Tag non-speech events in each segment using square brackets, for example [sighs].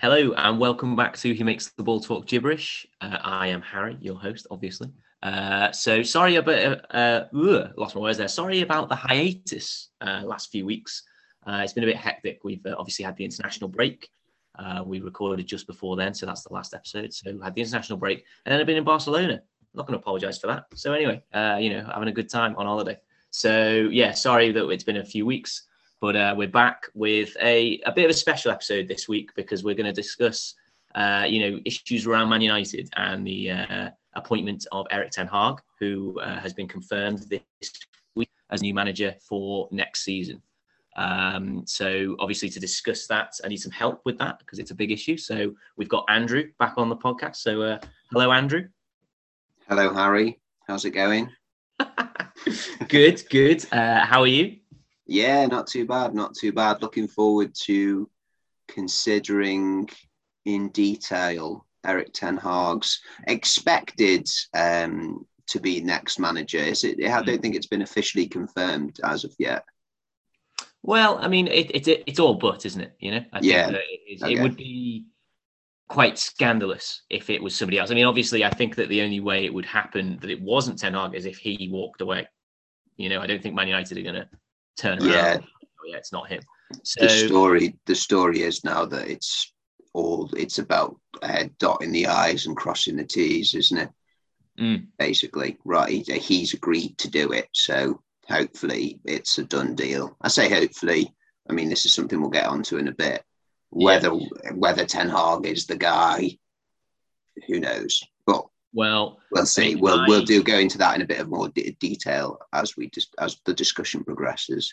Hello and welcome back to Who Makes the Ball Talk Gibberish. Uh, I am Harry, your host, obviously. Uh, so sorry about uh, ugh, lost my words there. Sorry about the hiatus uh, last few weeks. Uh, it's been a bit hectic. We've uh, obviously had the international break. Uh, we recorded just before then, so that's the last episode. So we had the international break, and then I've been in Barcelona. Not going to apologise for that. So anyway, you know, having a good time on holiday. So yeah, sorry that it's been a few weeks. But uh, we're back with a, a bit of a special episode this week because we're going to discuss, uh, you know, issues around Man United and the uh, appointment of Erik Ten Hag, who uh, has been confirmed this week as new manager for next season. Um, so obviously to discuss that, I need some help with that because it's a big issue. So we've got Andrew back on the podcast. So uh, hello, Andrew. Hello, Harry. How's it going? [laughs] good, good. Uh, how are you? Yeah, not too bad, not too bad. Looking forward to considering in detail Erik Ten Hag's expected um, to be next manager. Is it? I don't hmm. think it's been officially confirmed as of yet. Well, I mean, it, it, it's all but, isn't it? You know, I yeah, it, okay. it would be quite scandalous if it was somebody else. I mean, obviously, I think that the only way it would happen that it wasn't Ten Hag is if he walked away. You know, I don't think Man United are going to turn around. Yeah, oh, yeah, it's not him. So, the story, the story is now that it's all it's about uh, dotting the i's and crossing the t's, isn't it? Mm. Basically, right? He's agreed to do it, so hopefully it's a done deal. I say hopefully. I mean, this is something we'll get onto in a bit. Whether yeah. whether Ten Hag is the guy, who knows? But well, we'll see. We'll we'll do go into that in a bit of more de- detail as we just as the discussion progresses.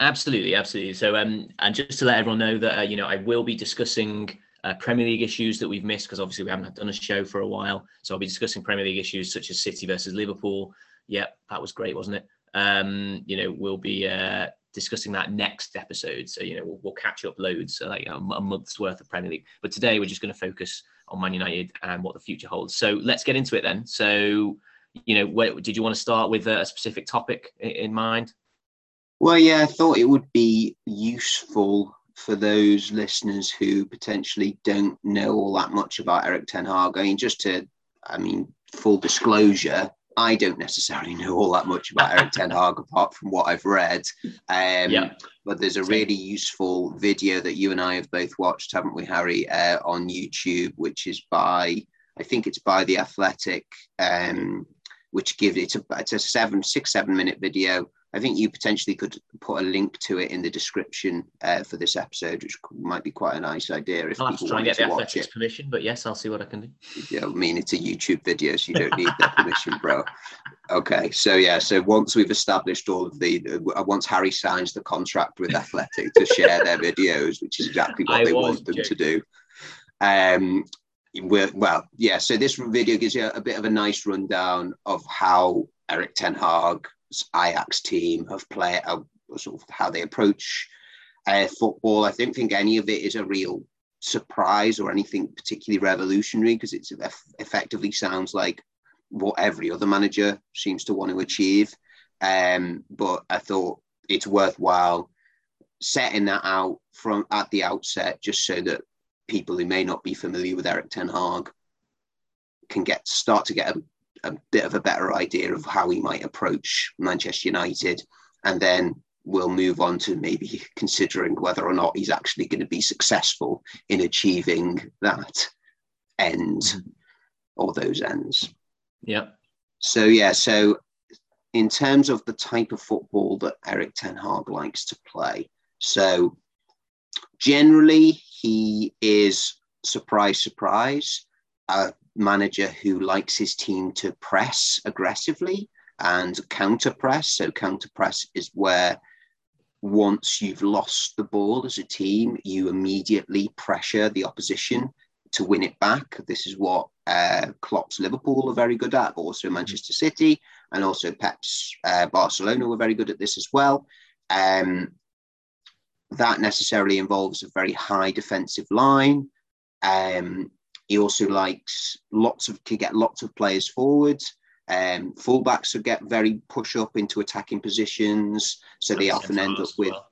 Absolutely, absolutely. So, um, and just to let everyone know that uh, you know I will be discussing uh, Premier League issues that we've missed because obviously we haven't done a show for a while. So I'll be discussing Premier League issues such as City versus Liverpool. Yep, that was great, wasn't it? Um, you know, we'll be uh, discussing that next episode. So you know, we'll, we'll catch up loads, so like a, a month's worth of Premier League. But today we're just going to focus on Man United and what the future holds. So let's get into it then. So, you know, where, did you want to start with a specific topic in mind? Well, yeah, I thought it would be useful for those listeners who potentially don't know all that much about Erik Ten Hag. I mean, just to, I mean, full disclosure, I don't necessarily know all that much about Erik Ten Hag apart from what I've read. Um, yeah. But there's a really useful video that you and I have both watched, haven't we, Harry, uh, on YouTube, which is by, I think it's by The Athletic, um, which gives it a, it's a seven, six, seven minute video I think you potentially could put a link to it in the description uh, for this episode, which might be quite a nice idea. If I'll have to try and get the athletics permission, but yes, I'll see what I can do. Yeah, I mean it's a YouTube video, so you don't need their permission, bro. Okay, so yeah, so once we've established all of the, uh, once Harry signs the contract with Athletic to share their videos, which is exactly what I they want them joking. to do. Um, well, yeah. So this video gives you a bit of a nice rundown of how Erik Ten Hag Ajax team have played, uh, sort of how they approach uh, football. I don't think any of it is a real surprise or anything particularly revolutionary because it effectively sounds like what every other manager seems to want to achieve. Um, but I thought it's worthwhile setting that out from at the outset, just so that people who may not be familiar with Erik Ten Hag can get start to get a a bit of a better idea of how he might approach Manchester United. And then we'll move on to maybe considering whether or not he's actually going to be successful in achieving that end mm-hmm. or those ends. Yeah. So, yeah, so in terms of the type of football that Erik Ten Hag likes to play, so generally he is surprise, surprise, a manager who likes his team to press aggressively and counter press. So, counter press is where once you've lost the ball as a team, you immediately pressure the opposition to win it back. This is what uh, Klopp's Liverpool are very good at, but also Manchester City and also Pep's uh, Barcelona were very good at this as well. Um, that necessarily involves a very high defensive line. Um, he also likes lots of to get lots of players forward. Um, fullbacks will get very push up into attacking positions, so they often end up with. Well.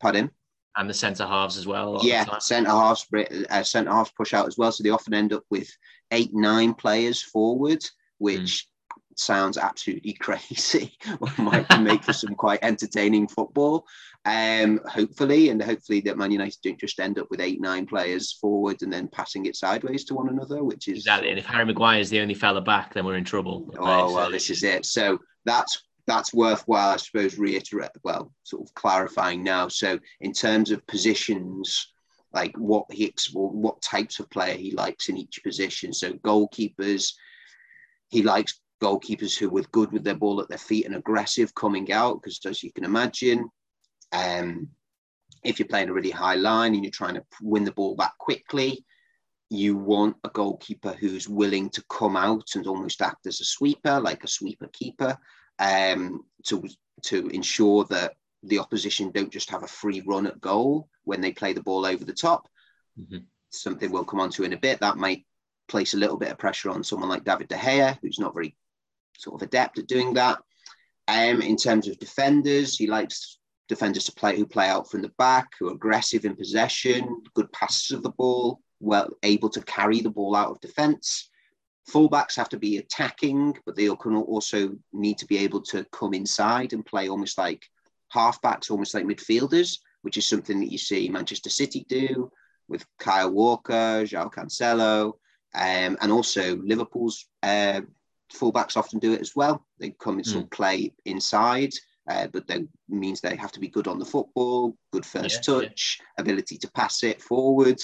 Pardon. and the centre halves as well. Yeah, centre halves, uh, centre halves push out as well, so they often end up with eight, nine players forward, which mm. sounds absolutely [laughs] crazy. [laughs] might make for some quite entertaining football. Um, hopefully, and hopefully that Man United don't just end up with eight, nine players forward and then passing it sideways to one another, which is exactly. And if Harry Maguire is the only fella back, then we're in trouble. Oh well, this is it. So that's that's worthwhile, I suppose, reiterate, well, sort of clarifying now. So, in terms of positions, like what he what types of player he likes in each position. So, goalkeepers, he likes goalkeepers who are good with their ball at their feet and aggressive coming out, because as you can imagine, um, if you're playing a really high line and you're trying to win the ball back quickly, you want a goalkeeper who's willing to come out and almost act as a sweeper, like a sweeper keeper, um, to to ensure that the opposition don't just have a free run at goal when they play the ball over the top. Mm-hmm. Something we'll come on to in a bit that might place a little bit of pressure on someone like David De Gea, who's not very sort of adept at doing that. Um, in terms of defenders, he likes defenders to play who play out from the back, who are aggressive in possession, good passes of the ball, well able to carry the ball out of defence. Fullbacks have to be attacking, but they can also need to be able to come inside and play almost like halfbacks, almost like midfielders, which is something that you see Manchester City do with Kyle Walker, João Cancelo, um, and also Liverpool's uh, fullbacks often do it as well. They come and sort of hmm. play inside, uh, but that means they have to be good on the football, good first yeah, touch, yeah. ability to pass it forward.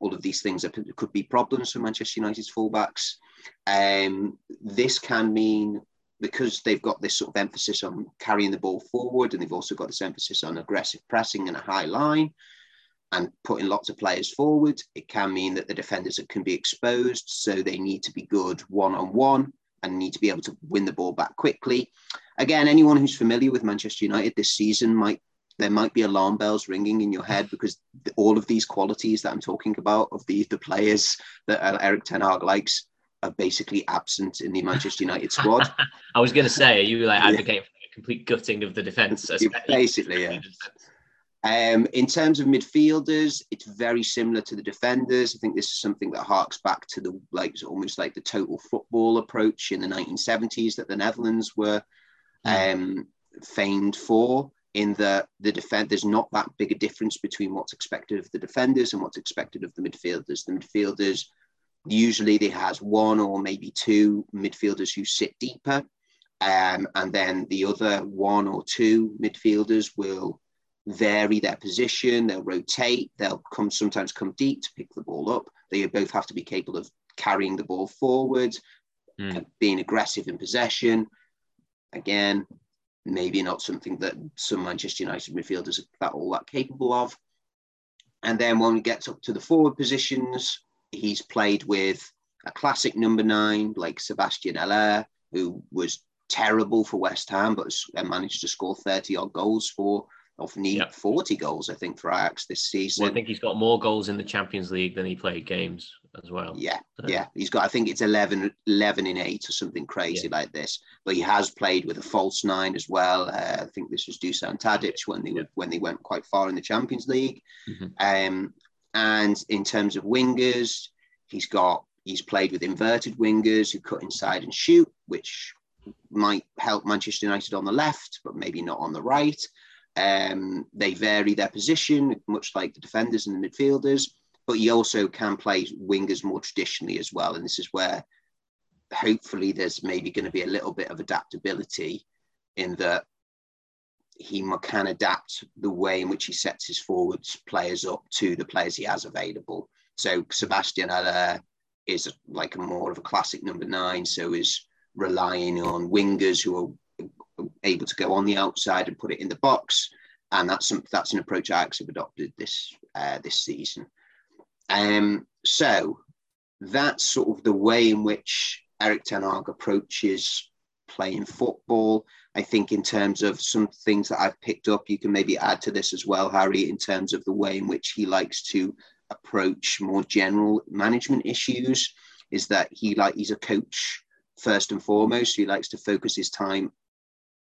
All of these things are, could be problems for Manchester United's fullbacks. Um, this can mean because they've got this sort of emphasis on carrying the ball forward, and they've also got this emphasis on aggressive pressing and a high line, and putting lots of players forward, it can mean that the defenders can be exposed. So they need to be good one on one and need to be able to win the ball back quickly. Again, anyone who's familiar with Manchester United this season might there might be alarm bells ringing in your head because all of these qualities that I'm talking about of the the players that Erik Ten Hag likes are basically absent in the Manchester United squad. [laughs] I was going to say, are you like advocating yeah. for a complete gutting of the defence? Basically, yeah. Um, in terms of midfielders, it's very similar to the defenders. I think this is something that harks back to the like almost like the total football approach in the 1970s that the Netherlands were mm. um, famed for. In the the defense, there's not that big a difference between what's expected of the defenders and what's expected of the midfielders. The midfielders Usually they has one or maybe two midfielders who sit deeper. Um, and then the other one or two midfielders will vary their position, they'll rotate, they'll come sometimes come deep to pick the ball up. They both have to be capable of carrying the ball forward, mm. being aggressive in possession. Again, maybe not something that some Manchester United midfielders are that all that capable of. And then when we get up to the forward positions, he's played with a classic number nine like Sebastian Haller, who was terrible for West Ham, but managed to score 30 odd goals for of need yep. 40 goals, I think, for Ajax this season. Well, I think he's got more goals in the Champions League than he played games as well. Yeah, so. yeah. He's got, I think it's 11, 11 in eight or something crazy yeah. like this. But he has played with a false nine as well. Uh, I think this was Dusan Tadic when they, yeah. when they went quite far in the Champions League. Mm-hmm. Um, and in terms of wingers, he's got he's played with inverted wingers who cut inside and shoot, which might help Manchester United on the left, but maybe not on the right. Um, they vary their position, much like the defenders and the midfielders, but he also can play wingers more traditionally as well. And this is where hopefully there's maybe going to be a little bit of adaptability in that he can adapt the way in which he sets his forwards players up to the players he has available. So Sebastian Haller is like a more of a classic number nine, so is relying on wingers who are able to go on the outside and put it in the box, and that's some, that's an approach Ajax have adopted this uh, this season. Um, so that's sort of the way in which Erik Ten Hag approaches playing football. I think in terms of some things that I've picked up, you can maybe add to this as well, Harry, in terms of the way in which he likes to approach more general management issues. Is that he like he's a coach first and foremost. He likes to focus his time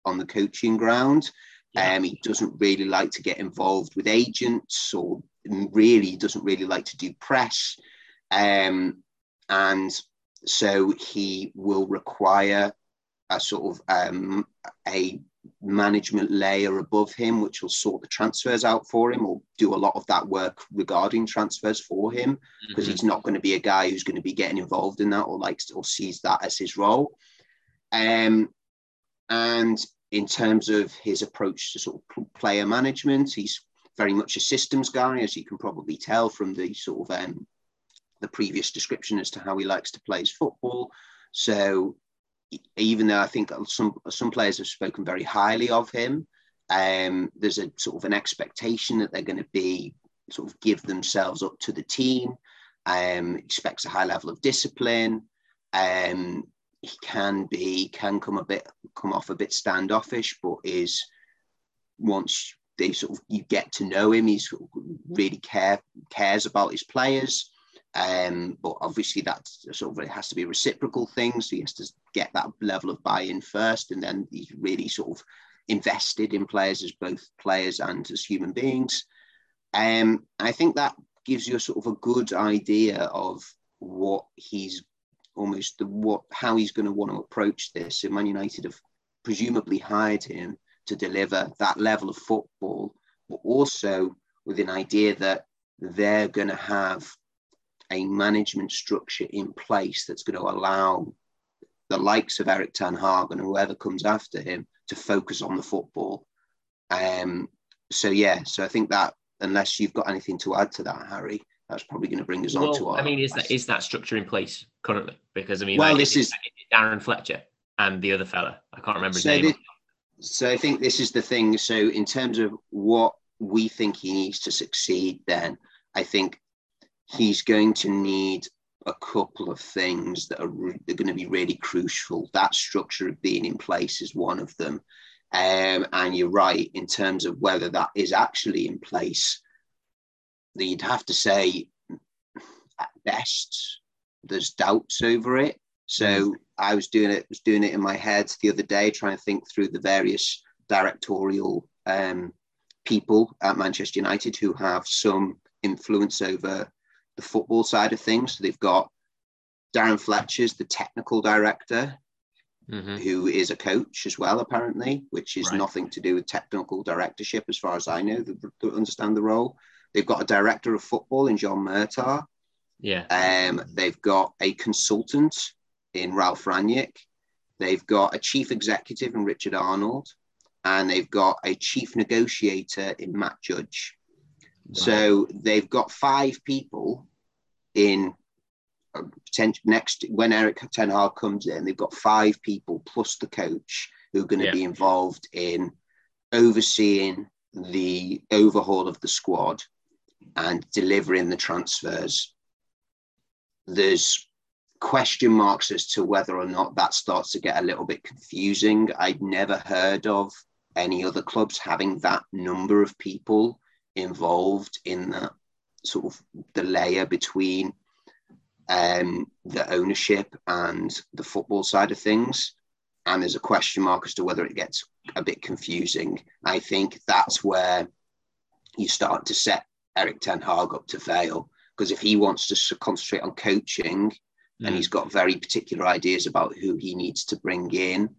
on the coaching ground. Yeah. Um, he doesn't really like to get involved with agents or really doesn't really like to do press. Um, and so he will require a sort of um, a management layer above him, which will sort the transfers out for him or do a lot of that work regarding transfers for him, because mm-hmm. he's not going to be a guy who's going to be getting involved in that or likes or sees that as his role. Um, and in terms of his approach to sort of player management, he's very much a systems guy, as you can probably tell from the sort of um, the previous description as to how he likes to play his football. So even though I think some some players have spoken very highly of him, um, there's a sort of an expectation that they're going to be sort of give themselves up to the team. Um, expects a high level of discipline. Um, he can be can come a bit come off a bit standoffish, but is once they sort of you get to know him, he's really care cares about his players. Um, but obviously that sort of it has to be reciprocal thing. So he has to get that level of buy-in first, and then he's really sort of invested in players as both players and as human beings. Um, I think that gives you a sort of a good idea of what he's almost the what how he's going to want to approach this. So Man United have presumably hired him to deliver that level of football, but also with an idea that they're going to have a management structure in place that's going to allow the likes of Erik Ten Hag and whoever comes after him to focus on the football. Um, so yeah, so I think that unless you've got anything to add to that, Harry, that's probably going to bring us well, on to our. I mean, is that is that structure in place currently? Because I mean, well, like, this is Darren Fletcher and the other fella. I can't remember his so name. The, so I think this is the thing. So in terms of what we think he needs to succeed, then I think he's going to need a couple of things that are, re- are going to be really crucial. That structure of being in place is one of them. Um, and you're right in terms of whether that is actually in place. You'd have to say, at best, there's doubts over it. So mm. I was doing it, was doing it in my head the other day, trying to think through the various directorial um, people at Manchester United who have some influence over the football side of things. So they've got Darren Fletcher's the technical director, mm-hmm. who is a coach as well, apparently, which is right. nothing to do with technical directorship, as far as I know, to understand the role. They've got a director of football in John Murtough. Yeah. Um, they've got a consultant in Ralf Rangnick. They've got a chief executive in Richard Arnold. And they've got a chief negotiator in Matt Judge. So they've got five people in uh, potential next when Erik Ten Hag comes in. They've got five people plus the coach who are going to yeah. be involved in overseeing the overhaul of the squad and delivering the transfers. There's question marks as to whether or not that starts to get a little bit confusing. I'd never heard of any other clubs having that number of people involved in that sort of the layer between um, the ownership and the football side of things. And there's a question mark as to whether it gets a bit confusing. I think that's where you start to set Erik Ten Hag up to fail. Because if he wants to concentrate on coaching mm. and he's got very particular ideas about who he needs to bring in,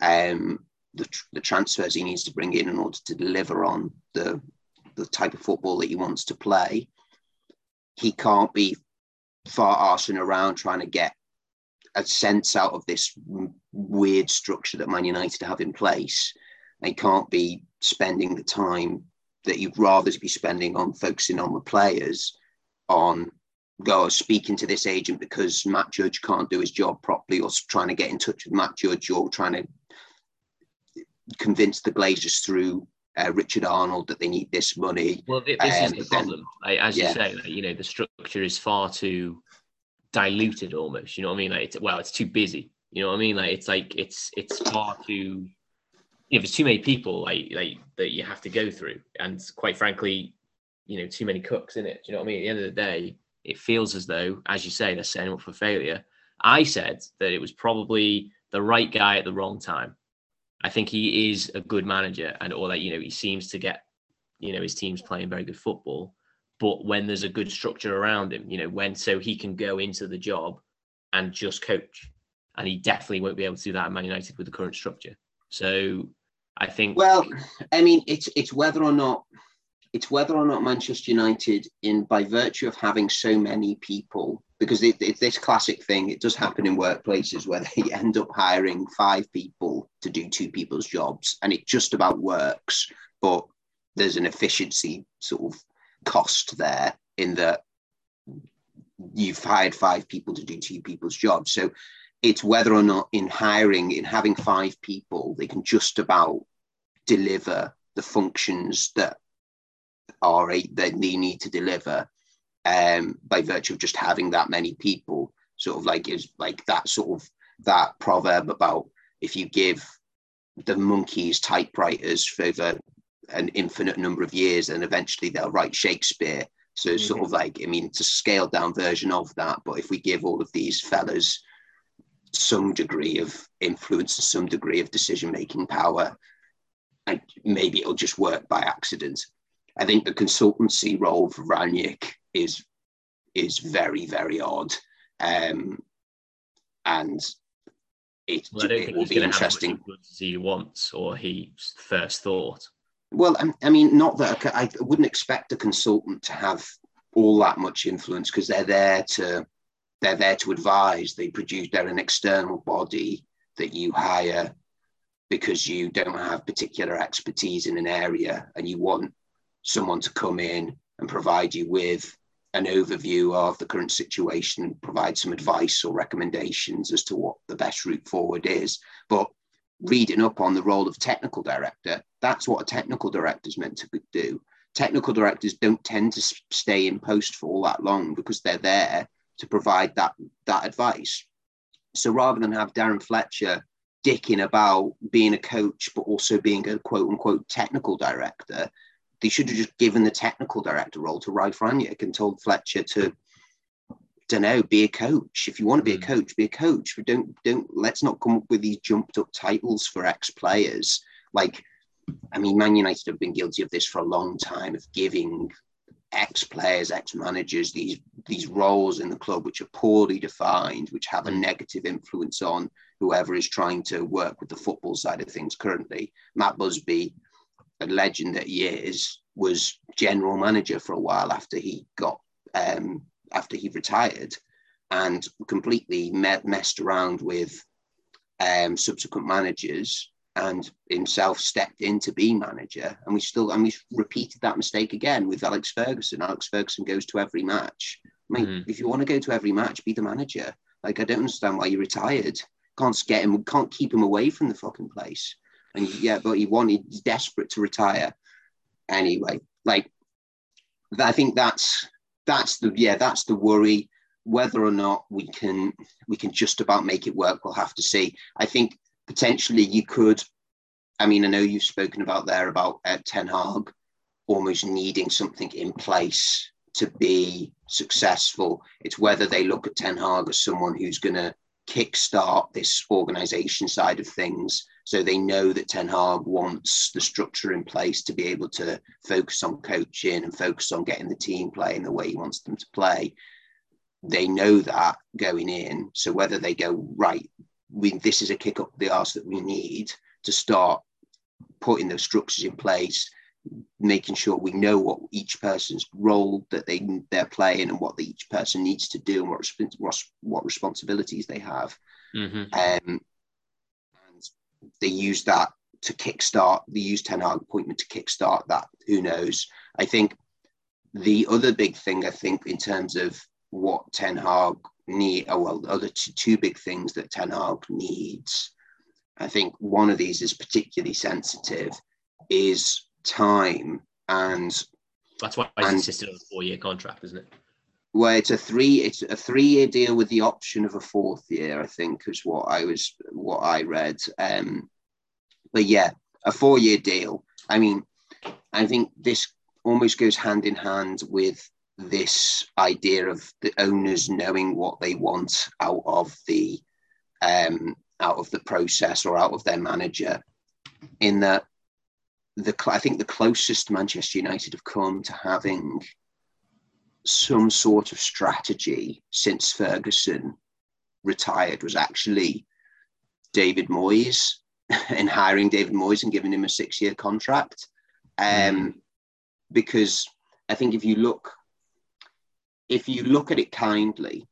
um, the, the transfers he needs to bring in in order to deliver on the the type of football that he wants to play, he can't be far arsing around trying to get a sense out of this weird structure that Man United have in place. They can't be spending the time that you'd rather be spending on focusing on the players, on go speaking to this agent because Matt Judge can't do his job properly, or trying to get in touch with Matt Judge, or trying to convince the Glazers through uh, Richard Arnold that they need this money. Well, this um, is the problem. Then, as yeah. you say, like, you know, the structure is far too diluted almost. You know what I mean? Like, it's, well, it's too busy. You know what I mean? Like, it's like it's it's far too. If there's too many people, like like that you have to go through, and quite frankly, you know, too many cooks in it. Do you know what I mean? At the end of the day, it feels as though, as you say, they're setting up for failure. I said that it was probably the right guy at the wrong time I think he is a good manager, and all that you know, he seems to get you know his team's playing very good football. But when there's a good structure around him, you know, when so he can go into the job and just coach, and he definitely won't be able to do that at Man United with the current structure. So I think. Well, I mean, it's it's whether or not it's whether or not Manchester United, in by virtue of having so many people, because it, it's this classic thing. It does happen in workplaces where they [laughs] end up hiring five people to do two people's jobs, and it just about works. But there's an efficiency sort of cost there in that you've hired five people to do two people's jobs. So it's whether or not in hiring, in having five people, they can just about deliver the functions that are a, that they need to deliver um, by virtue of just having that many people. Sort of like is like that sort of that proverb about if you give the monkeys typewriters for over an infinite number of years, and eventually they'll write Shakespeare. So it's mm-hmm. sort of like, I mean, it's a scaled down version of that. But if we give all of these fellas some degree of influence and some degree of decision making power, and maybe it'll just work by accident. I think the consultancy role for Rangnick is is very very odd, um, and it, well, it will be interesting. As he wants or he first thought. Well, I mean, not that I wouldn't expect a consultant to have all that much influence because they're there to they're there to advise. They produce they're an external body that you hire because you don't have particular expertise in an area and you want someone to come in and provide you with an overview of the current situation and provide some advice or recommendations as to what the best route forward is. But reading up on the role of technical director, that's what a technical director is meant to do. Technical directors don't tend to stay in post for all that long because they're there to provide that that advice. So rather than have Darren Fletcher dicking about being a coach but also being a quote unquote technical director, they should have just given the technical director role to Ralf Rangnick and told Fletcher to don't know, be a coach. If you want to be a hmm. coach, be a coach. But don't don't let's not come up with these jumped up titles for ex players. Like, I mean, Man United have been guilty of this for a long time of giving ex players, ex managers these these roles in the club which are poorly defined, which have a negative influence on whoever is trying to work with the football side of things currently. Matt Busby, a legend that he is, was general manager for a while after he got um, after he retired and completely me- messed around with um, subsequent managers and himself stepped in to be manager. And we still, and we repeated that mistake again with Alex Ferguson. Alex Ferguson goes to every match. I mean, mm. if you want to go to every match, be the manager. Like, I don't understand why you retired. Can't get him, can't keep him away from the fucking place. And yeah, but he wanted, he's desperate to retire. Anyway, like, I think that's that's the yeah that's the worry whether or not we can we can just about make it work we'll have to see i think potentially you could i mean i know you've spoken about there about uh, ten hag almost needing something in place to be successful it's whether they look at ten hag as someone who's going to kickstart this organization side of things so they know that Ten Hag wants the structure in place to be able to focus on coaching and focus on getting the team playing the way he wants them to play. They know that going in. So whether they go, right, we, this is a kick up the arse that we need to start putting those structures in place, making sure we know what each person's role that they they're playing and what each person needs to do and what what responsibilities they have. Mm-hmm. Um, they use that to kickstart. They use Ten Hag appointment to kickstart that. Who knows? I think the other big thing I think in terms of what Ten Hag need, oh well, other two, two big things that Ten Hag needs. I think one of these is particularly sensitive, is time and. That's why I insisted on a four-year contract, isn't it? Well, it's a three it's a three year deal with the option of a fourth year. I think is what I was what I read. Um, but yeah, a four year deal. I mean, I think this almost goes hand in hand with this idea of the owners knowing what they want out of the um, out of the process or out of their manager in that the I think the closest Manchester United have come to having some sort of strategy since Ferguson retired was actually David Moyes [laughs] and hiring David Moyes and giving him a six-year contract. Um, mm. Because I think if you look, if you look at it kindly,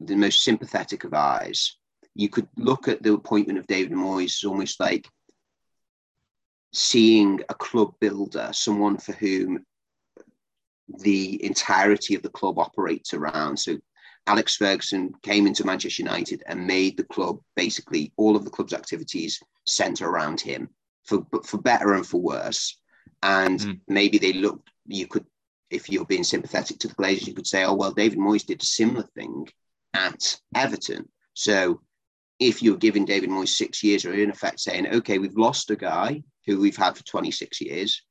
the most sympathetic of eyes, you could look at the appointment of David Moyes as almost like seeing a club builder, someone for whom the entirety of the club operates around. So Alex Ferguson came into Manchester United and made the club basically all of the club's activities center around him for for better and for worse. And mm. maybe they looked, you could, if you're being sympathetic to the Glazers, you could say, oh, well, David Moyes did a similar thing at Everton. So if you're giving David Moyes six years, or in effect saying, okay, we've lost a guy who we've had for 26 years.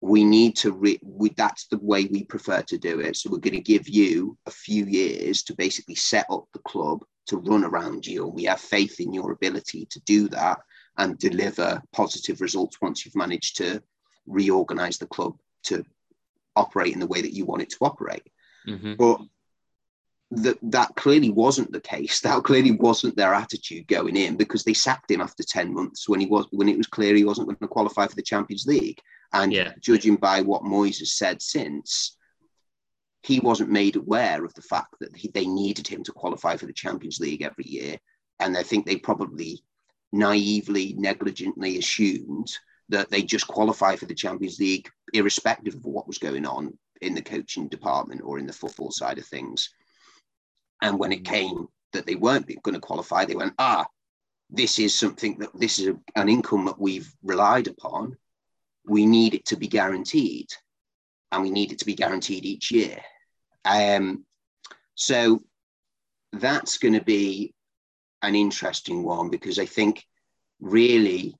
We need to, re- we, that's the way we prefer to do it. So we're going to give you a few years to basically set up the club to run around you. And we have faith in your ability to do that and deliver positive results once you've managed to reorganize the club to operate in the way that you want it to operate. Mm-hmm. But that that clearly wasn't the case. [laughs] That clearly wasn't their attitude going in because they sacked him after 10 months when he was when it was clear he wasn't going to qualify for the Champions League. And yeah. judging by what Moyes has said since, he wasn't made aware of the fact that he, they needed him to qualify for the Champions League every year. And I think they probably naively, negligently assumed that they just qualify for the Champions League, irrespective of what was going on in the coaching department or in the football side of things. And when it came that they weren't going to qualify, they went, ah, this is something that this is a, an income that we've relied upon. We need it to be guaranteed, and we need it to be guaranteed each year. Um, so that's going to be an interesting one because I think really,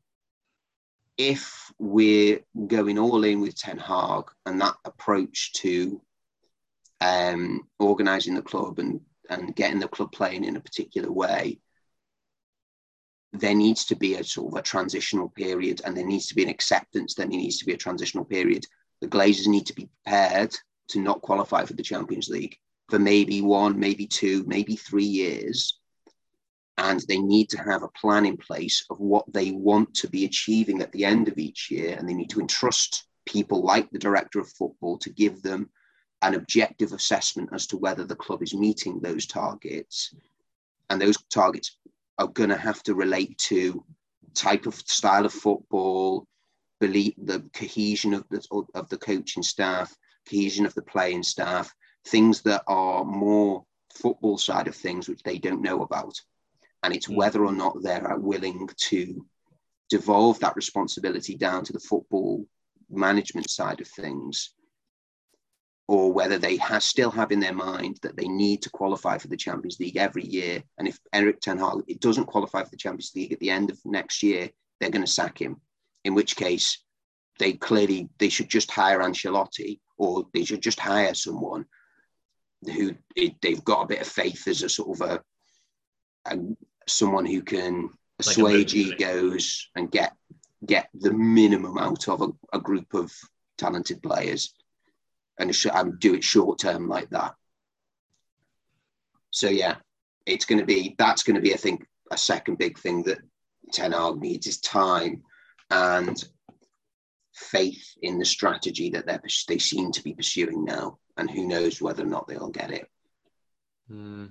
if we're going all in with Ten Hag and that approach to um, organising the club and and getting the club playing in a particular way, there needs to be a sort of a transitional period and there needs to be an acceptance that there needs to be a transitional period. The Glazers need to be prepared to not qualify for the Champions League for maybe one, maybe two, maybe three years. And they need to have a plan in place of what they want to be achieving at the end of each year. And they need to entrust people like the director of football to give them an objective assessment as to whether the club is meeting those targets. And those targets are going to have to relate to type of style of football, believe the cohesion of the of the coaching staff, cohesion of the playing staff, things that are more football side of things which they don't know about. And it's mm. whether or not they're willing to devolve that responsibility down to the football management side of things or whether they have, still have in their mind that they need to qualify for the Champions League every year. And if Erik Ten Hag it doesn't qualify for the Champions League at the end of next year, they're going to sack him. In which case, they clearly they should just hire Ancelotti, or they should just hire someone who they've got a bit of faith as a sort of a, a someone who can assuage like egos and get get the minimum out of a, a group of talented players and, sh- and do it short term like that. So yeah, it's going to be that's going to be I think a second big thing that Ten Hag needs is time and faith in the strategy that they they seem to be pursuing now, and who knows whether or not they'll get it. Mm.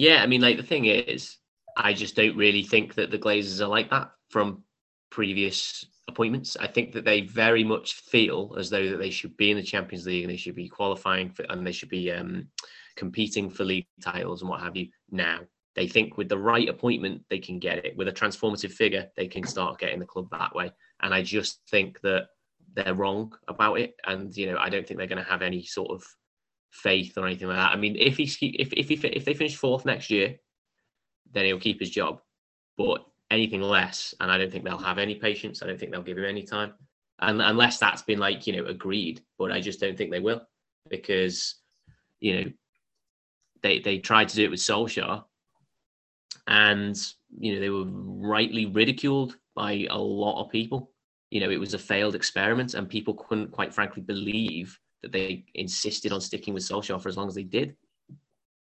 Yeah, I mean, like the thing is, I just don't really think that the Glazers are like that from previous appointments. I think that they very much feel as though that they should be in the Champions League and they should be qualifying for, and they should be um, competing for league titles and what have you. Now they think with the right appointment they can get it. With a transformative figure, they can start getting the club that way. And I just think that they're wrong about it. And you know, I don't think they're going to have any sort of faith or anything like that. I mean, if he if if he, if they finish fourth next year, then he'll keep his job. But anything less, and I don't think they'll have any patience. I don't think they'll give him any time, and unless that's been like you know agreed. But I just don't think they will because you know they they tried to do it with Solskjaer, and you know they were rightly ridiculed by a lot of people. You know, it was a failed experiment, and people couldn't quite frankly believe that they insisted on sticking with Solskjaer for as long as they did.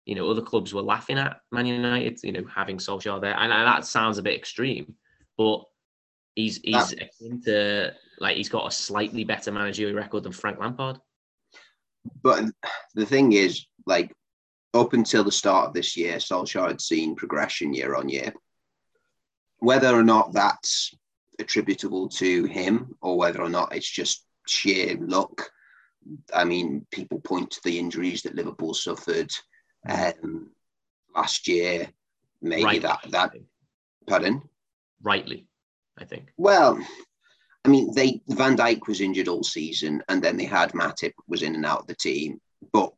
You know, other clubs were laughing at Man United, you know, having Solskjaer there. And that sounds a bit extreme, but he's he's into like he's got a slightly better managerial record than Frank Lampard. But the thing is, like up until the start of this year, Solskjaer had seen progression year on year. Whether or not that's attributable to him or whether or not it's just sheer luck, I mean, people point to the injuries that Liverpool suffered um, last year. Maybe Rightly, that that pardon. Rightly, I think. Well, I mean, they Van Dijk was injured all season, and then they had Matip was in and out of the team, but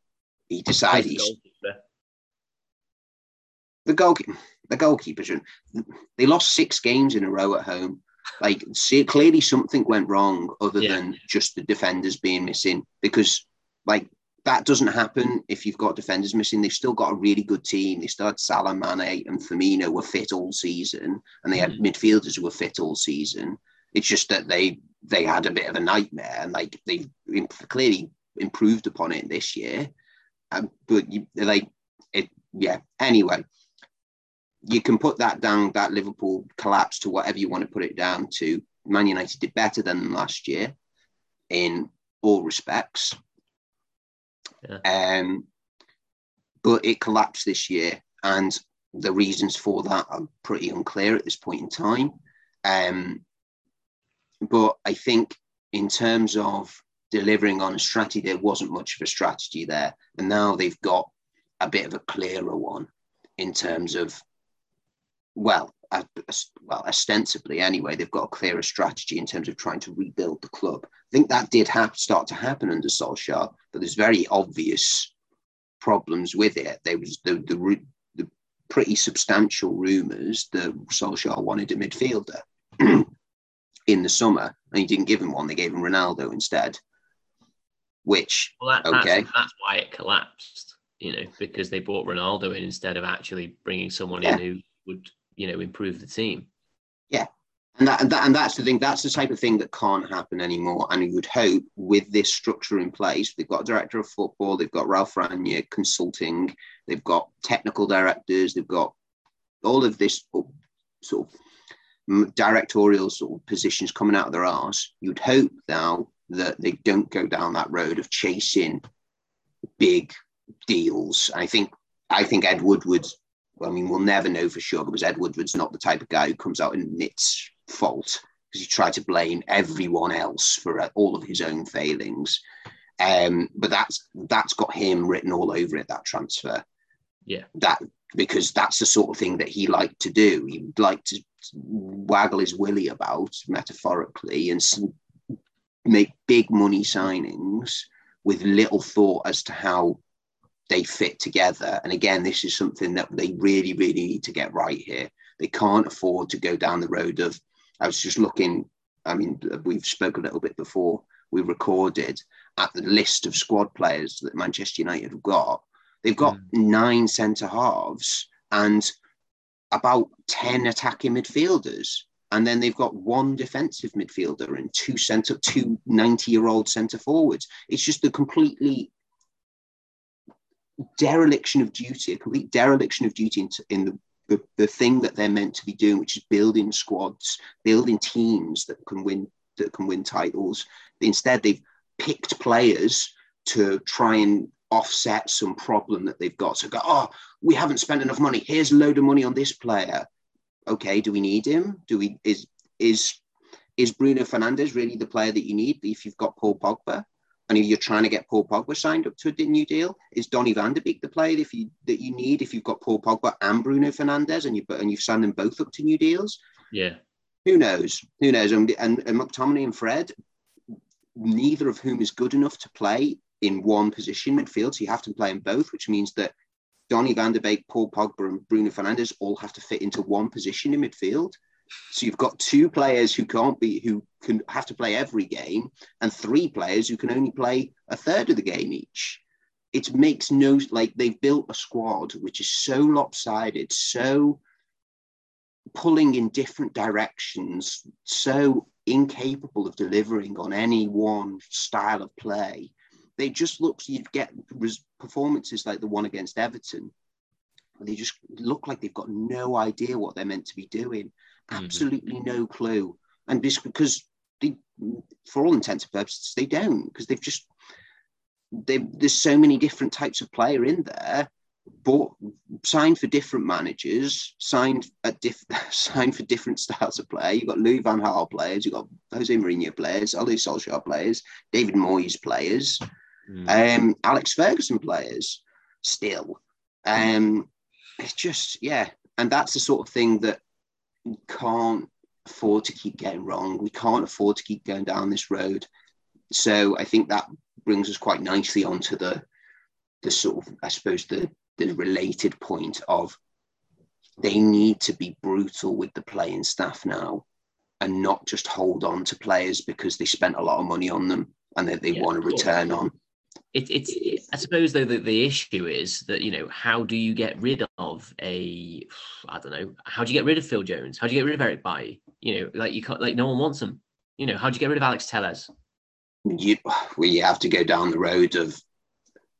he decided he's, the goalkeeper. The goalkeepers. They lost six games in a row at home. Like, see, clearly something went wrong other yeah. than just the defenders being missing. Because, like, that doesn't happen if you've got defenders missing. They've still got a really good team. They still had Salah, Mane, and Firmino were fit all season, and they had mm. midfielders who were fit all season. It's just that they they had a bit of a nightmare, and like they've clearly improved upon it this year. Um, but you, like it, yeah. Anyway, you can put that down, that Liverpool collapse to whatever you want to put it down to. Man United did better than them last year in all respects. Yeah. Um, but it collapsed this year, and the reasons for that are pretty unclear at this point in time. Um, but I think in terms of delivering on a strategy, there wasn't much of a strategy there, and now they've got a bit of a clearer one in terms of well, well, ostensibly anyway, they've got a clearer strategy in terms of trying to rebuild the club. I think that did have start to happen under Solskjaer, but there's very obvious problems with it. There was the the, the pretty substantial rumours that Solskjaer wanted a midfielder [clears throat] in the summer, and he didn't give him one. They gave him Ronaldo instead. Which well, that, okay, that's, that's why it collapsed. You know, because they brought Ronaldo in instead of actually bringing someone yeah. in who would you know improve the team. Yeah, and that, and that and that's the thing. That's the type of thing that can't happen anymore. And you would hope with this structure in place, they've got a director of football, they've got Ralf Rangnick consulting, they've got technical directors, they've got all of this sort of directorial sort of positions coming out of their arse. You'd hope now that they don't go down that road of chasing big deals. I think I think Ed Woodward I mean, we'll never know for sure because Ed Woodward's not the type of guy who comes out and admits fault because he tried to blame everyone else for uh, all of his own failings. Um, but that's that's got him written all over it. That transfer, yeah, that because that's the sort of thing that he liked to do. He'd like to waggle his willy about metaphorically and make big money signings with little thought as to how they fit together. And again, this is something that they really, really need to get right here. They can't afford to go down the road of. I was just looking. I mean, we've spoken a little bit before we recorded at the list of squad players that Manchester United have got. They've got mm. nine centre halves and about 10 attacking midfielders. And then they've got one defensive midfielder and two centre, two 90 year old centre forwards. It's just a completely dereliction of duty, a complete dereliction of duty in, in the, the, the thing that they're meant to be doing, which is building squads, building teams that can win that can win titles. Instead, they've picked players to try and offset some problem that they've got. So go, oh, we haven't spent enough money. Here's a load of money on this player. Okay, do we need him? Do we is is is Bruno Fernandes really the player that you need if you've got Paul Pogba? And if you're trying to get Paul Pogba signed up to a new deal, is Donny van de Beek the player if you that you need if you've got Paul Pogba and Bruno Fernandes and you and you've signed them both up to new deals? Yeah. Who knows? Who knows? And, and, and McTominay and Fred, neither of whom is good enough to play in one position midfield. So you have to play in both, which means that Donny van de Beek, Paul Pogba, and Bruno Fernandes all have to fit into one position in midfield. So you've got two players who can't be who can have to play every game, and three players who can only play a third of the game each. It makes no like they've built a squad which is so lopsided, so pulling in different directions, so incapable of delivering on any one style of play. They just look, you'd get performances like the one against Everton. They just look like they've got no idea what they're meant to be doing. Mm-hmm. Absolutely mm-hmm. no clue. And just because they, for all intents and purposes, they don't, because they've just, they, there's so many different types of player in there bought signed for different managers, signed at diff, [laughs] signed for different styles of play. You've got Louis Van Gaal players, you've got Jose Mourinho players, Ole Solskjaer players, David Moyes players, mm. um, Alex Ferguson players. Still, um, it's just yeah, and that's the sort of thing that can't afford to keep getting wrong. We can't afford to keep going down this road. So I think that brings us quite nicely onto the the sort of I suppose the the related point of they need to be brutal with the playing staff now and not just hold on to players because they spent a lot of money on them and that they yeah, want to return on. It, it's, it, I suppose though the, the issue is that you know how do you get rid of a I don't know how do you get rid of Phil Jones? How do you get rid of Eric Bailly? You know, like you can't like no one wants them. You know, how do you get rid of Alex Telles? You we have to go down the road of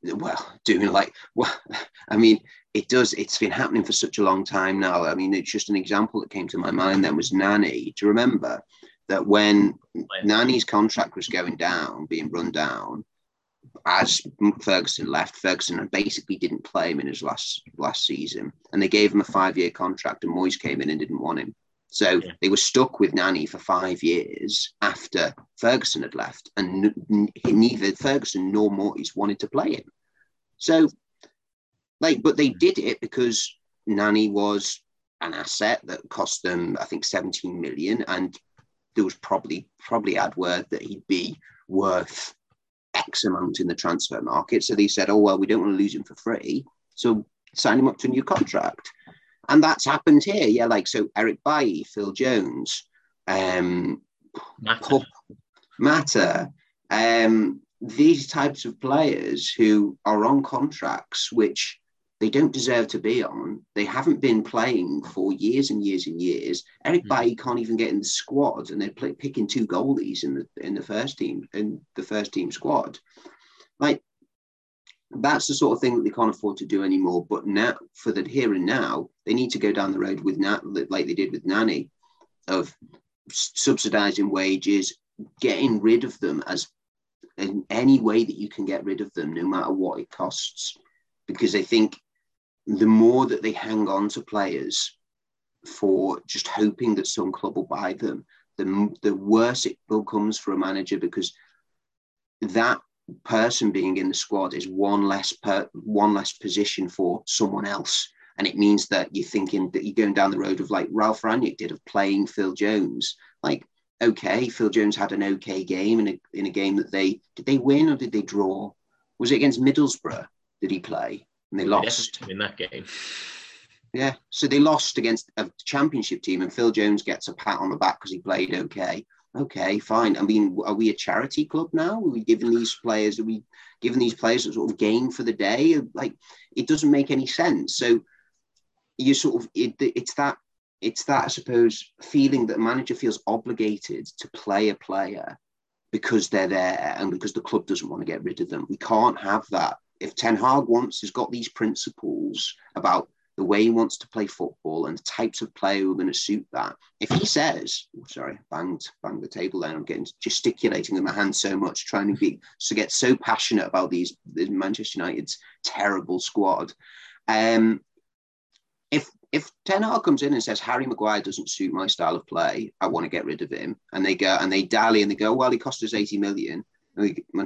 well, doing like, well, [laughs] I mean, it does, it's been happening for such a long time now. I mean, it's just an example that came to my mind then was Nani. Do you remember that when Nani's contract was going down, being run down, as Ferguson left, Ferguson basically didn't play him in his last last season, and they gave him a five year contract, and Moyes came in and didn't want him. So yeah. they were stuck with Nani for five years after Ferguson had left, and neither Ferguson nor Moyes wanted to play him. So, like, but they hmm. did it because Nani was an asset that cost them, I think, 17 million, and there was probably probably ad word that he'd be worth X amount in the transfer market. So they said, "Oh well, we don't want to lose him for free, so sign him up to a new contract." And that's happened here. Yeah, like so Eric Bailly, Phil Jones, um, Mata, Mata um, these types of players who are on contracts which they don't deserve to be on. They haven't been playing for years and years and years. Eric mm. Bailly can't even get in the squad, and they're play, picking two goalies in the in the first team in the first team squad. Like that's the sort of thing that they can't afford to do anymore. But now, for the here and now, they need to go down the road with Nat, like they did with Nani, of subsidizing wages, getting rid of them as in any way that you can get rid of them, no matter what it costs. Because they think the more that they hang on to players for just hoping that some club will buy them, the, the worse it becomes for a manager because that person being in the squad is one less per one less position for someone else. And it means that you're thinking that you're going down the road of like Ralf Rangnick did of playing Phil Jones. Like, okay, Phil Jones had an okay game in a in a game that they did they win or did they draw? Was it against Middlesbrough? Did he play? And they lost in that game. Yeah, so they lost against a championship team, and Phil Jones gets a pat on the back because he played okay okay, fine. I mean, are we a charity club now? Are we giving these players, are we giving these players a sort of game for the day? Like, it doesn't make any sense. So you sort of, it, it's that, it's that, I suppose, feeling that a manager feels obligated to play a player because they're there and because the club doesn't want to get rid of them. We can't have that. If Ten Hag wants, has got these principles about the way he wants to play football and the types of player who are going to suit that. If he says, oh, sorry, banged, banged the table down, I'm getting gesticulating with my hands so much, trying to be to get so passionate about these, Manchester United's terrible squad. Um, if if Ten Hag comes in and says Harry Maguire doesn't suit my style of play, I want to get rid of him, and they go and they dally and they go, well, he cost us 80 million.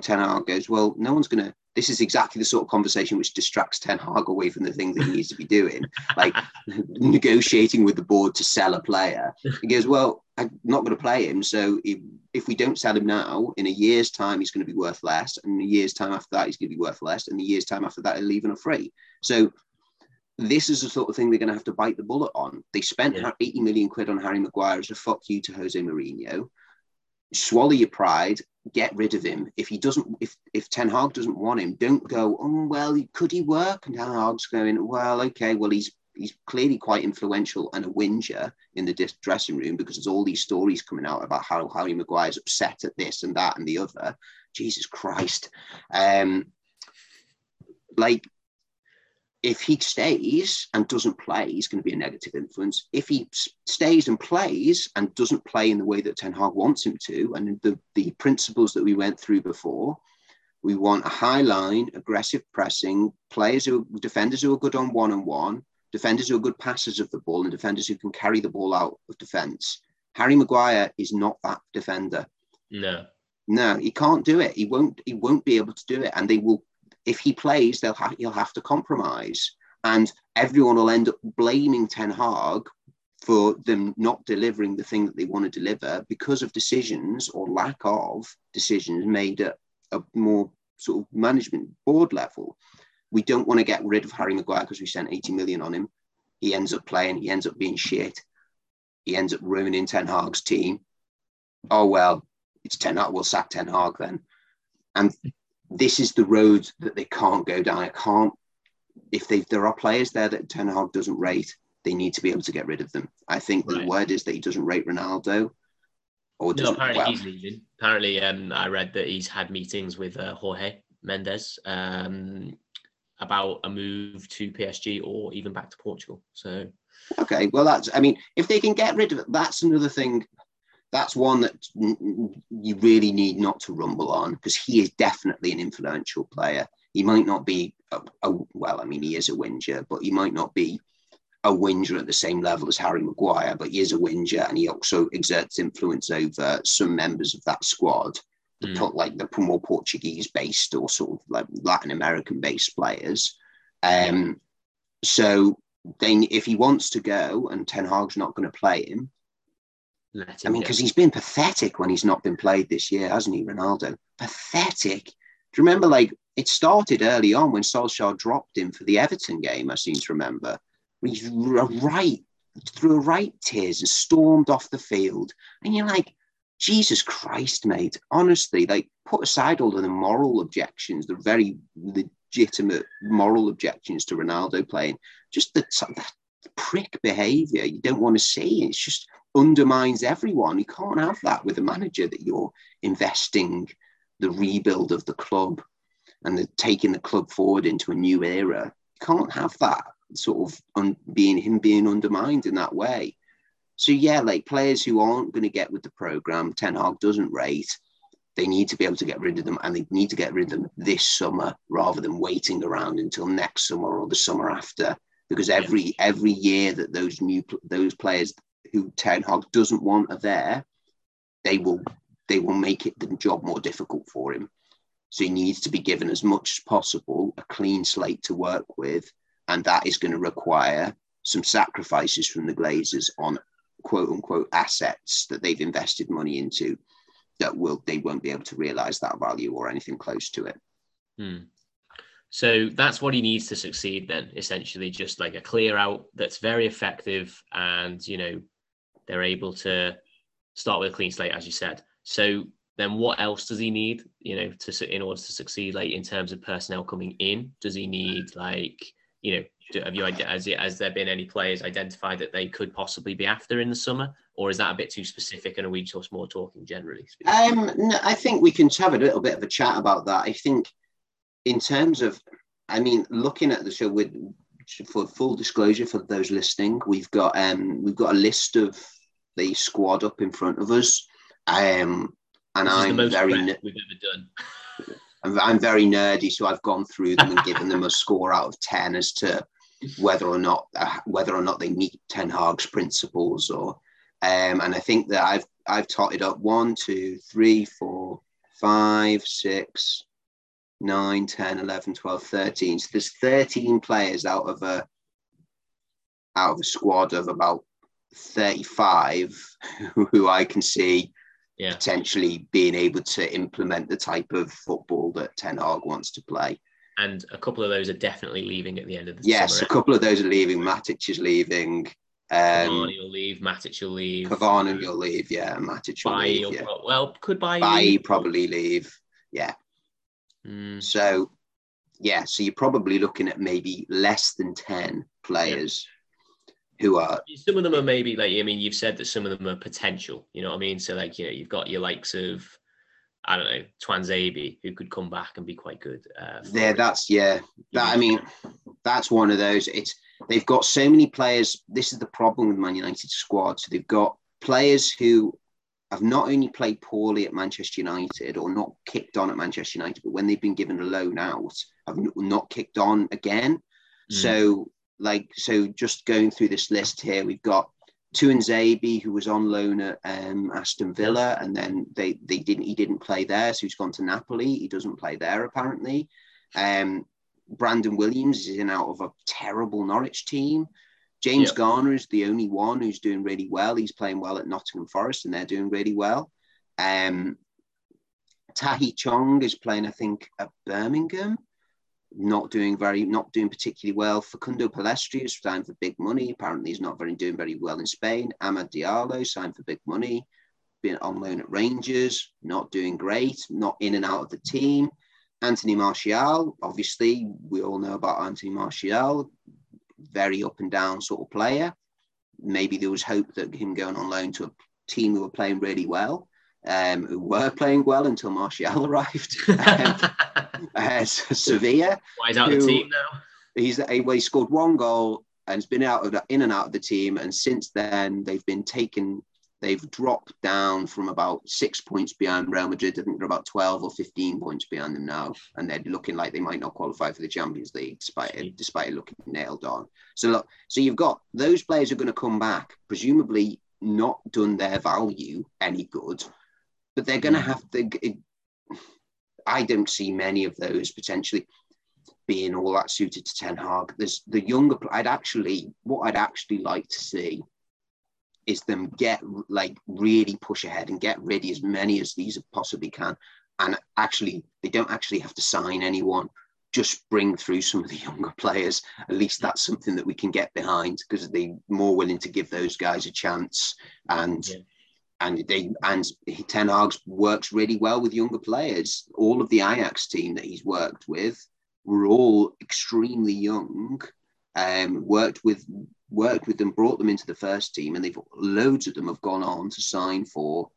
Ten Hag goes, well, no one's going to this is exactly the sort of conversation which distracts Ten Hag away from the thing that he needs to be doing, like [laughs] negotiating with the board to sell a player. He goes, well, I'm not going to play him. So if, if we don't sell him now, in a year's time, he's going to be worth less. And in a year's time after that, he's going to be worth less. And a year's time after that, he'll leave on a free. So this is the sort of thing they're going to have to bite the bullet on. They spent yeah. 80 million quid on Harry Maguire as a fuck you to Jose Mourinho. Swallow your pride get rid of him. If he doesn't, if if Ten Hag doesn't want him, don't go. Oh well, could he work? And Ten Hag's going. Well, okay. Well, he's he's clearly quite influential and a whinger in the dressing room because there's all these stories coming out about how Harry Maguire's upset at this and that and the other. Jesus Christ. Um, like if he stays and doesn't play, he's going to be a negative influence. If he stays and plays and doesn't play in the way that Ten Hag wants him to, and the, the principles that we went through before, we want a high line, aggressive pressing, players who defenders who are good on one on one, defenders who are good passers of the ball, and defenders who can carry the ball out of defence. Harry Maguire is not that defender. No. No, he can't do it. He won't. He won't be able to do it, and they will if he plays, they'll have he'll have to compromise, and everyone will end up blaming Ten Hag for them not delivering the thing that they want to deliver because of decisions or lack of decisions made at a more sort of management board level. We don't want to get rid of Harry Maguire because we spent 80 million on him. He ends up playing, he ends up being shit. He ends up ruining Ten Hag's team. Oh well, it's Ten Hag, we'll sack Ten Hag then. And this is the road that they can't go down. I can't. If they, there are players there that Ten Hag doesn't rate, they need to be able to get rid of them. I think right. the word is that he doesn't rate Ronaldo. Or no, apparently well. he's leaving. Apparently, um, I read that he's had meetings with uh, Jorge Mendes um, about a move to PSG or even back to Portugal. So, okay, well, that's. I mean, if they can get rid of it, that's another thing that's one that you really need not to rumble on because he is definitely an influential player. He might not be a, a, well, I mean, he is a whinger, but he might not be a whinger at the same level as Harry Maguire, but he is a whinger and he also exerts influence over some members of that squad, mm. put like the more Portuguese based or sort of like Latin American based players. Um, so then if he wants to go and Ten Hag's not going to play him, I mean, because he's been pathetic when he's not been played this year, hasn't he, Ronaldo? Pathetic. Do you remember, like, it started early on when Solskjaer dropped him for the Everton game, I seem to remember. He's right, threw a right tears and stormed off the field. And you're like, Jesus Christ, mate. Honestly, like, put aside all of the moral objections, the very legitimate moral objections to Ronaldo playing, just the, the prick behavior you don't want to see. It's just undermines everyone. You can't have that with a manager that you're investing the rebuild of the club and the, taking the club forward into a new era. You can't have that sort of un, being him being undermined in that way. So yeah, like players who aren't going to get with the program, Ten Hag doesn't rate. They need to be able to get rid of them, and they need to get rid of them this summer rather than waiting around until next summer or the summer after. Because every every year that those new those players who Ten Hag doesn't want are there, they will they will make it the job more difficult for him. So he needs to be given as much as possible a clean slate to work with, and that is going to require some sacrifices from the Glazers on quote unquote assets that they've invested money into that will they won't be able to realize that value or anything close to it. Hmm. So that's what he needs to succeed then, essentially, just like a clear out that's very effective and, you know, they're able to start with a clean slate, as you said. So then what else does he need, you know, to in order to succeed, like in terms of personnel coming in? Does he need like, you know, have you has, has there been any players identified that they could possibly be after in the summer, or is that a bit too specific? And are we just more talking generally? Um, no, I think we can have a little bit of a chat about that. I think in terms of, I mean, looking at the show with for full disclosure for those listening, we've got um we've got a list of the squad up in front of us. Um, and this I'm very we've ever done. [laughs] I'm, I'm very nerdy, so I've gone through them and given them a score out of ten as to whether or not uh, whether or not they meet Ten Hag's principles or um, and I think that I've I've totted up one, two, three, four, five, six, 9, 10, 11, 12, 13. So there's 13 players out of a out of a squad of about 35 who I can see yeah. potentially being able to implement the type of football that Ten Hag wants to play. And a couple of those are definitely leaving at the end of the yes, summer. a couple of those are leaving. Matic is leaving. Um, Cavani will leave. Matic will leave. Cavani will leave. Yeah, Matic will Bailly leave. Yeah. well, could Bailly, Bailly probably leave. Yeah. Mm. So, yeah, so you're probably looking at maybe less than 10 players who are some of them are maybe like I mean you've said that some of them are potential. You know what I mean? So like you know you've got your likes of I don't know Tuanzebe who could come back and be quite good. Uh, there, that's yeah. That I mean, that's one of those. It's they've got so many players. This is the problem with Man United squad. So they've got players who have not only played poorly at Manchester United or not kicked on at Manchester United, but when they've been given a loan out, have not kicked on again. Mm. So, like, so just going through this list here, we've got Tuanzebe, who was on loan at um, Aston Villa, and then they they didn't he didn't play there, so he's gone to Napoli. He doesn't play there apparently. Um, Brandon Williams is in out of a terrible Norwich team. James yep. Garner is the only one who's doing really well. He's playing well at Nottingham Forest, and they're doing really well. Um, Tahith Chong is playing, I think, at Birmingham, not doing very, not doing particularly well. Facundo Pellistri is signed for big money. Apparently, he's not very doing very well in Spain. Amad Diallo signed for big money, been on loan at Rangers, not doing great, not in and out of the team. Anthony Martial, obviously, we all know about Anthony Martial, very up and down sort of player. Maybe there was hope that him going on loan to a team who were playing really well, um, who were playing well until Martial [laughs] arrived. [laughs] uh, Sevilla. Why he's out of the team now? He's well, he scored one goal and has been out of the, in and out of the team, and since then they've been taken they've dropped down from about six points behind Real Madrid. I think they're about 12 or 15 points behind them now. And they're looking like they might not qualify for the Champions League despite it, despite it looking nailed on. So look, so you've got those players are going to come back, presumably not done their value any good, but they're going to mm. have to. It, I don't see many of those potentially being all that suited to Ten Hag. There's the younger. I'd actually, what I'd actually like to see is them get like really push ahead and get ready as many as these possibly can. And actually, they don't actually have to sign anyone. Just bring through some of the [laughs] younger players. At least that's something that we can get behind because they're more willing to give those guys a chance. And yeah. and they and Ten Hag works really well with younger players. All of the Ajax team that he's worked with were all extremely young. Um, worked with worked with them, brought them into the first team, and they've loads of them have gone on to sign for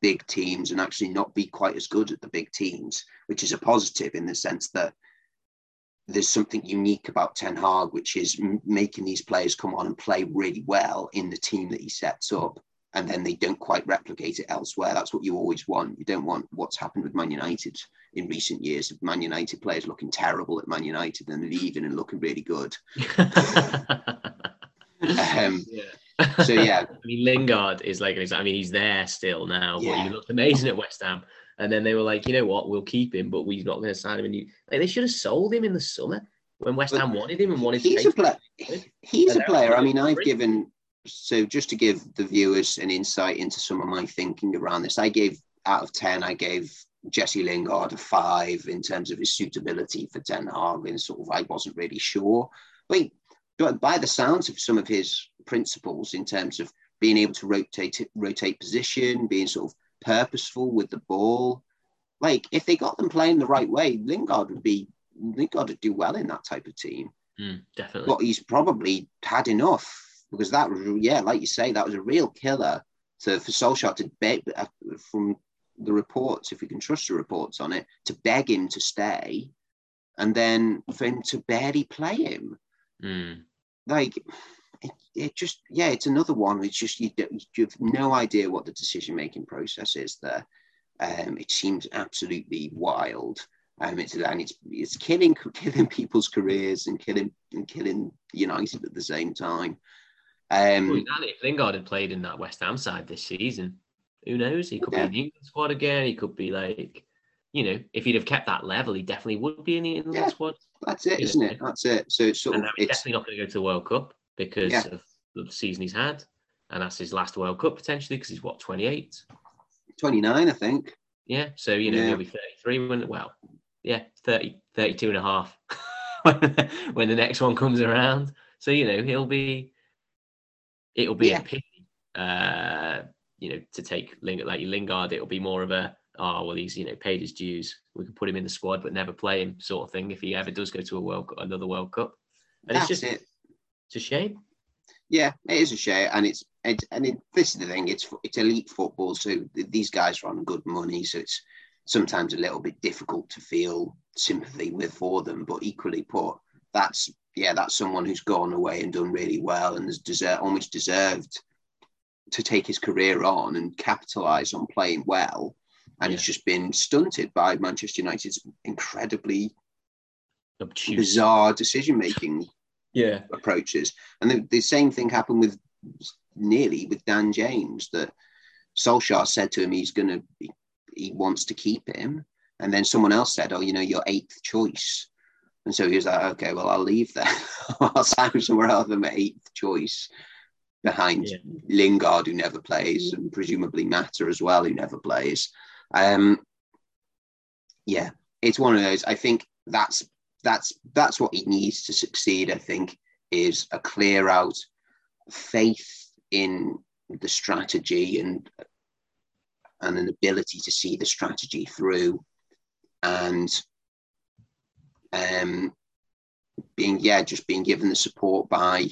big teams and actually not be quite as good at the big teams, which is a positive in the sense that there's something unique about Ten Hag, which is making these players come on and play really well in the team that he sets up. And then they don't quite replicate it elsewhere. That's what you always want. You don't want what's happened with Man United in recent years of Man United players looking terrible at Man United and leaving and looking really good. [laughs] Um, yeah. so yeah, [laughs] I mean Lingard is like an example. I mean he's there still now, yeah. but he looked amazing at West Ham. And then they were like, you know what, we'll keep him, but we're not going to sign him. And you, like, they should have sold him in the summer when West Ham wanted him and wanted he's to. A player. he's a player. I mean, I've given so just to give the viewers an insight into some of my thinking around this, I gave out of ten, I gave Jesse Lingard a five in terms of his suitability for Ten Hag, and sort of I wasn't really sure. But but by the sounds of some of his principles in terms of being able to rotate rotate position, being sort of purposeful with the ball, like if they got them playing the right way, Lingard would be Lingard would do well in that type of team. Mm, definitely. But he's probably had enough because that was yeah, like you say, that was a real killer to for Solskjaer to beg uh, from the reports, if we can trust the reports on it, to beg him to stay, and then for him to barely play him. Mm like it, it, just yeah it's another one it's just you, you have no idea what the decision making process is there um, it seems absolutely wild um, it's and it's it's killing [laughs] killing people's careers and killing and killing United at the same time. Um, well, if Lingard had played in that West Ham side this season, who knows? He could yeah. be in the England squad again. He could be like, you know, if he'd have kept that level, he definitely would be in the England yeah. squad. That's it, isn't it? That's it. So it's sort and of he's definitely not going to go to the World Cup because yeah. of the season he's had, and that's his last World Cup potentially because he's what 28, 29, I think. Yeah, so you know yeah. he'll be 33 when well, yeah, 30, 32 and a half [laughs] when the next one comes around. So you know he'll be, it'll be yeah. a pity, uh, you know, to take Lingard like Lingard. It'll be more of a oh well he's you know paid his dues we can put him in the squad but never play him sort of thing if he ever does go to a world another world cup and That's it's just it. it's a shame Yeah, it is a shame, and it's it, and it, this is the thing. It's it's elite football, so these guys are on good money, so it's sometimes a little bit difficult to feel sympathy with for them. But equally put, that's yeah, that's someone who's gone away and done really well and has deserved almost deserved to take his career on and capitalize on playing well. And yeah. it's just been stunted by Manchester United's incredibly Obtuse. bizarre decision making yeah. approaches. And the, the same thing happened with nearly with Dan James that Solskjaer said to him he's going to he wants to keep him, and then someone else said, "Oh, you know, your eighth choice." And so he was like, "Okay, well, I'll leave there. [laughs] I'll sign somewhere else than my eighth choice." Behind yeah. Lingard, who never plays, and presumably Mata as well, who never plays. Um, yeah, it's one of those. I think that's that's that's what he needs to succeed. I think is a clear out faith in the strategy and and an ability to see the strategy through and um being yeah just being given the support by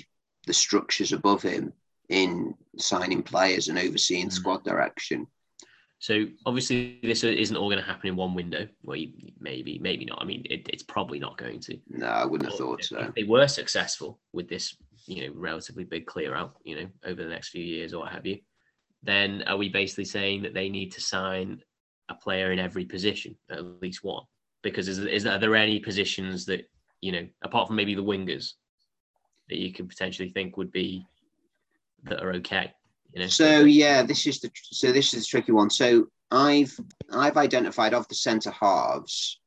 the structures above him in signing players and overseeing mm. squad direction so obviously this isn't all going to happen in one window. Well, maybe, maybe not. I mean, it, it's probably not going to. No, I wouldn't have thought so. If they were successful with this, you know, relatively big clear out, you know, over the next few years or what have you, then are we basically saying that they need to sign a player in every position, at least one? Because is, is are there any positions that you know, apart from maybe the wingers, that you can potentially think would be that are okay? You know? So yeah, this is the so this is the tricky one. So I've I've identified of the centre halves,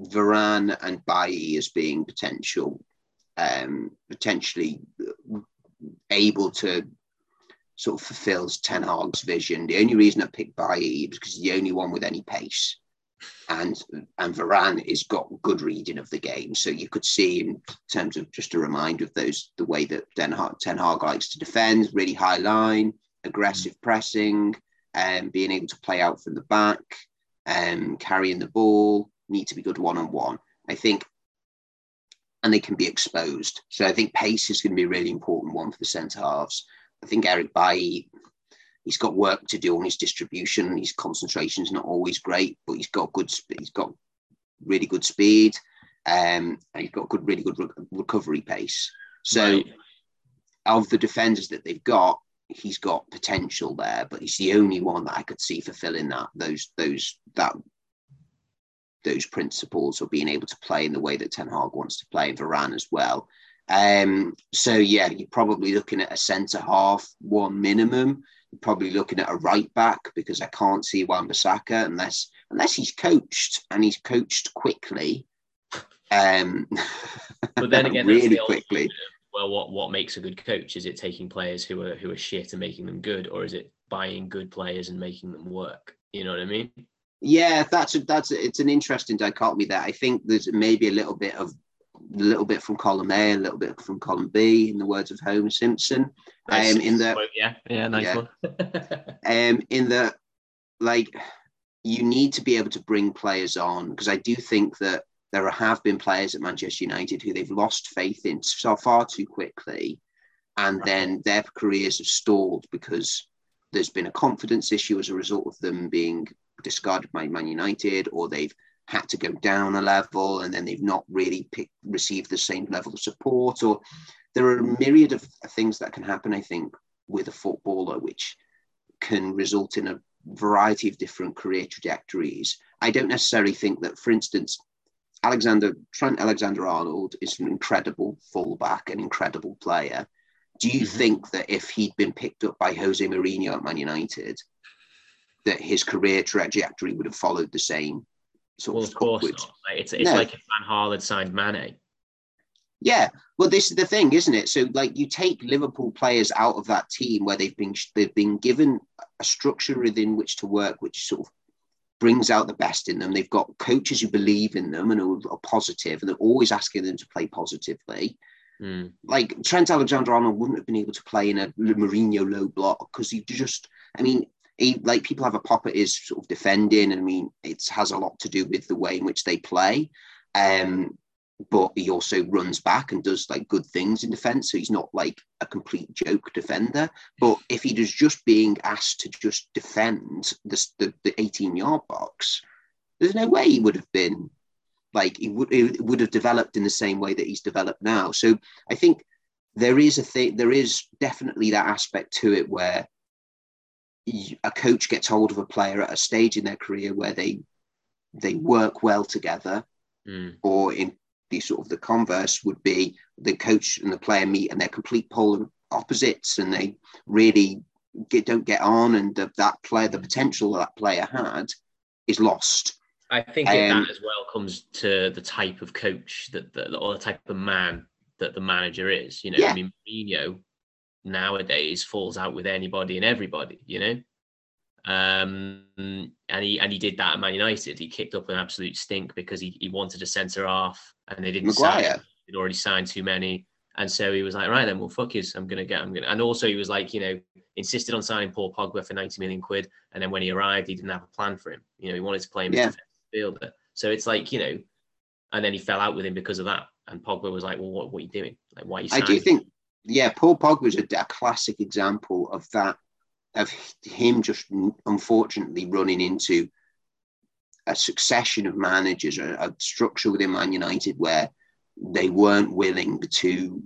Varane and Bailly as being potential, um, potentially able to sort of fulfills Ten Hag's vision. The only reason I picked Bailly is because he's the only one with any pace. And and Varane has got good reading of the game. So you could see in terms of just a reminder of those the way that Ten Hag, Ten Hag likes to defend, really high line, aggressive pressing, and um, being able to play out from the back, and um, carrying the ball, need to be good one on one. I think and they can be exposed. So I think pace is going to be a really important one for the centre halves. I think Eric Bailly, he's got work to do on his distribution. His concentration is not always great, but he's got good. He's got really good speed, um, and he's got good, really good re- recovery pace. So, right. of the defenders that they've got, he's got potential there, but he's the only one that I could see fulfilling that those those that those principles of being able to play in the way that Ten Hag wants to play, Varane as well. Um, so yeah, you're probably looking at a centre half, one minimum. You're probably looking at a right back because I can't see Wan-Bissaka unless unless he's coached and he's coached quickly. Um, [laughs] but then again, really quickly. Well, what what makes a good coach? Is it taking players who are who are shit and making them good, or is it buying good players and making them work? You know what I mean? Yeah, that's a, that's a, it's an interesting dichotomy there. I think there's maybe a little bit of a little bit from column A, a little bit from column B, in the words of Homer Simpson. Nice. Um, in the yeah, yeah, nice yeah. one. [laughs] [laughs] um, in the like, you need to be able to bring players on because I do think that there have been players at Manchester United who they've lost faith in so far too quickly, and right. then their careers have stalled because there's been a confidence issue as a result of them being discarded by Man United, or they've had to go down a level and then they've not really picked, received the same level of support. Or there are a myriad of things that can happen i think with a footballer which can result in a variety of different career trajectories. I don't necessarily think that for instance alexander trent alexander arnold is an incredible fullback an incredible player. Do you mm-hmm. think that if he'd been picked up by jose mourinho at man united that his career trajectory would have followed the same sort well, of, of course not. Like, it's it's no. like if Van had signed Mane. Yeah, well, this is the thing, isn't it? So, like, you take Liverpool players out of that team where they've been they've been given a structure within which to work, which sort of brings out the best in them. They've got coaches who believe in them and are, positive, and they're always asking them to play positively. Mm. Like Trent Alexander-Arnold wouldn't have been able to play in a Mourinho low block because he just, I mean, like people have a pop at his sort of defending. And I mean, it has a lot to do with the way in which they play. Um, but he also runs back and does like good things in defense. So he's not like a complete joke defender. But if he was just being asked to just defend the, the, the 18 yard box, there's no way he would have been like he would, he would have developed in the same way that he's developed now. So I think there is a thing, there is definitely that aspect to it where a coach gets hold of a player at a stage in their career where they they work well together, Mm. or in the sort of the converse would be the coach and the player meet and they're complete polar opposites and they really get, don't get on and the, that player the potential that player had is lost I think Um, that as well comes to the type of coach that, that or the type of man that the manager is. You know, Yeah. I mean, Mourinho nowadays falls out with anybody and everybody. You know, um, and he and he did that at Man United. He kicked up an absolute stink because he, he wanted a centre half and they didn't sign. Maguire He'd already signed too many, and so he was like, right then, well, fuck yous, I'm gonna get, I'm gonna. And also he was like, you know, insisted on signing Paul Pogba for 90 million quid, and then when he arrived, he didn't have a plan for him. You know, he wanted to play him Yeah. as a defensive fielder. So it's like, you know, and then he fell out with him because of that. And Pogba was like, well, what, what are you doing? Like, why are you? I do think, yeah, Paul Pogba was a, a classic example of that, of him just unfortunately running into a succession of managers, a, a structure within Man United where they weren't willing to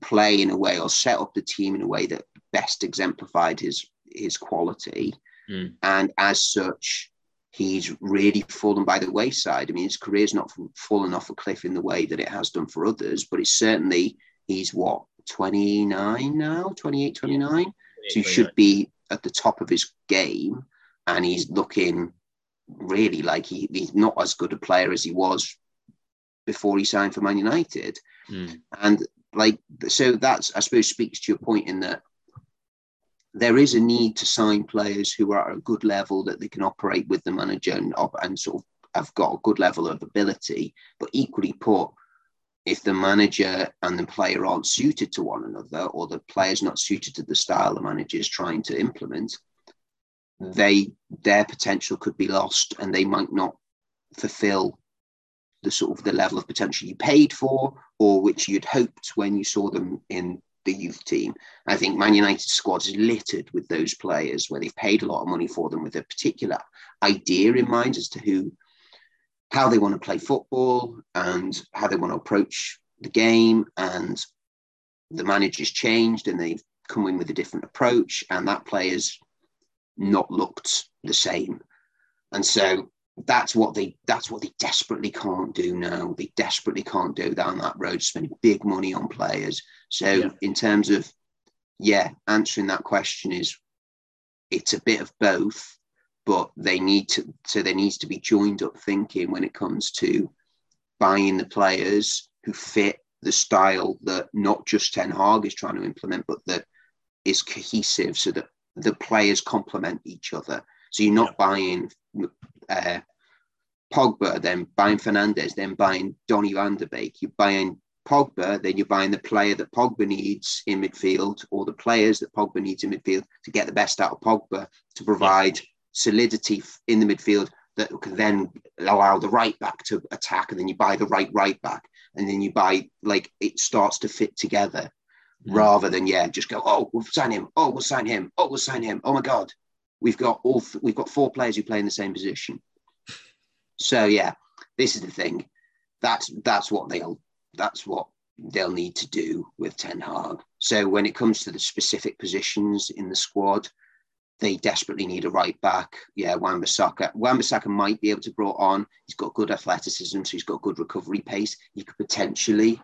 play in a way or set up the team in a way that best exemplified his his quality, Mm. and as such, he's really fallen by the wayside. I mean, his career's not fallen off a cliff in the way that it has done for others, but it's certainly he's what 29 now, 28, 29. So he should be at the top of his game, and he's looking really like he, he's not as good a player as he was before he signed for Man United. Mm. And like, so that's, I suppose, speaks to your point in that there is a need to sign players who are at a good level that they can operate with the manager and, and sort of have got a good level of ability. But equally put, if the manager and the player aren't suited to one another, or the player's not suited to the style the manager is trying to implement, they their potential could be lost, and they might not fulfil the sort of the level of potential you paid for, or which you'd hoped when you saw them in the youth team. I think Man United squad is littered with those players where they've paid a lot of money for them with a particular idea in mind as to who, how they want to play football and how they want to approach the game. And the manager's changed and they've come in with a different approach, and that player's not looked the same. And so that's what they that's what they desperately can't do now. They desperately can't go down that road, spending big money on players. So Yeah. in terms of yeah, answering that question is it's a bit of both, but they need to so there needs to be joined up thinking when it comes to buying the players who fit the style that not just Ten Hag is trying to implement, but that is cohesive so that the players complement each other. So you're not buying uh, Pogba, then buying Fernandes, then buying Donny van der Beek. You're buying Pogba, then you're buying the player that Pogba needs in midfield, or the players that Pogba needs in midfield to get the best out of Pogba to provide solidity in the midfield that can then allow the right back to attack, and then you buy the right right back, and then you buy like it starts to fit together Mm. rather than yeah, just go oh we'll sign him, oh we'll sign him, oh we'll sign him. Oh my god, we've got all th- we've got four players who play in the same position. So yeah, this is the thing. That's that's what they'll that's what they'll need to do with Ten Hag. So when it comes to the specific positions in the squad, they desperately need a right back. Yeah, Wan-Bissaka. Wan-Bissaka might be able to brought on. He's got good athleticism, so he's got good recovery pace. He could potentially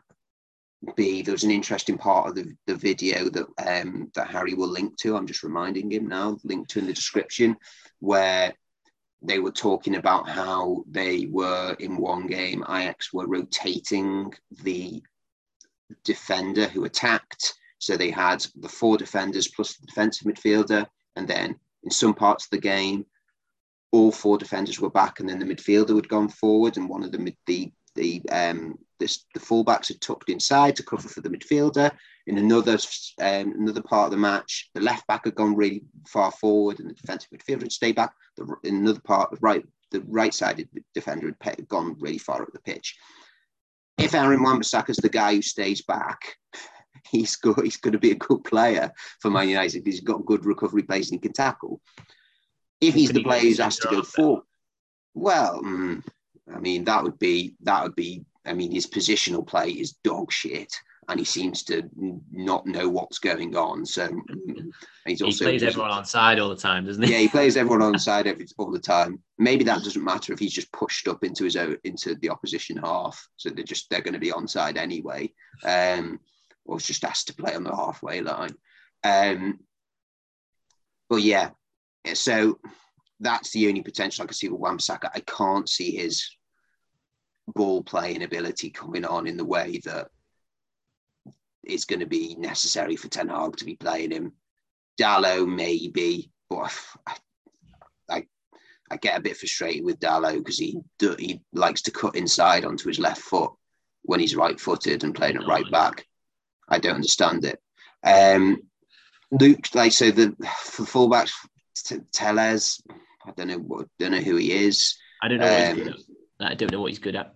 be. There's an interesting part of the, the video that um, that Harry will link to. I'm just reminding him now. Link to in the description where they were talking about how they were in one game. Ajax were rotating the defender who attacked. So they had the four defenders plus the defensive midfielder. And then in some parts of the game, all four defenders were back, and then the midfielder had gone forward, and one of the the the um this, the fullbacks had tucked inside to cover for the midfielder. In another um, another part of the match, the left back had gone really far forward, and the defensive midfielder had stayed back. The, in another part, the right the right sided defender had gone really far up the pitch. if Aaron Wan-Bissaka's the guy who stays back, [laughs] he's good. He's going to be a good player for Man United because he's got good recovery plays and he can tackle. If he's the player who's asked to go forward, well, mm, I mean that would be that would be. I mean his positional play is dog shit, and he seems to not know what's going on. So mm, he's also he plays everyone on side all the time, doesn't he? Yeah, he plays everyone on [laughs] side every all the time. Maybe that doesn't matter if he's just pushed up into his own into the opposition half, so they're just they're going to be on side anyway. Um, or just asked to play on the halfway line. Um, but yeah, so that's the only potential I can see with Wan-Bissaka. I can't see his ball playing ability coming on in the way that is going to be necessary for Ten Hag to be playing him. Dalot maybe, but I, I, I get a bit frustrated with Dalot because he he likes to cut inside onto his left foot when he's right-footed and playing at right back. I don't understand it. Um, Luke, like so, the for fullbacks, Telles, I don't know what, don't know who he is. I don't know. Um, I don't know what he's good at.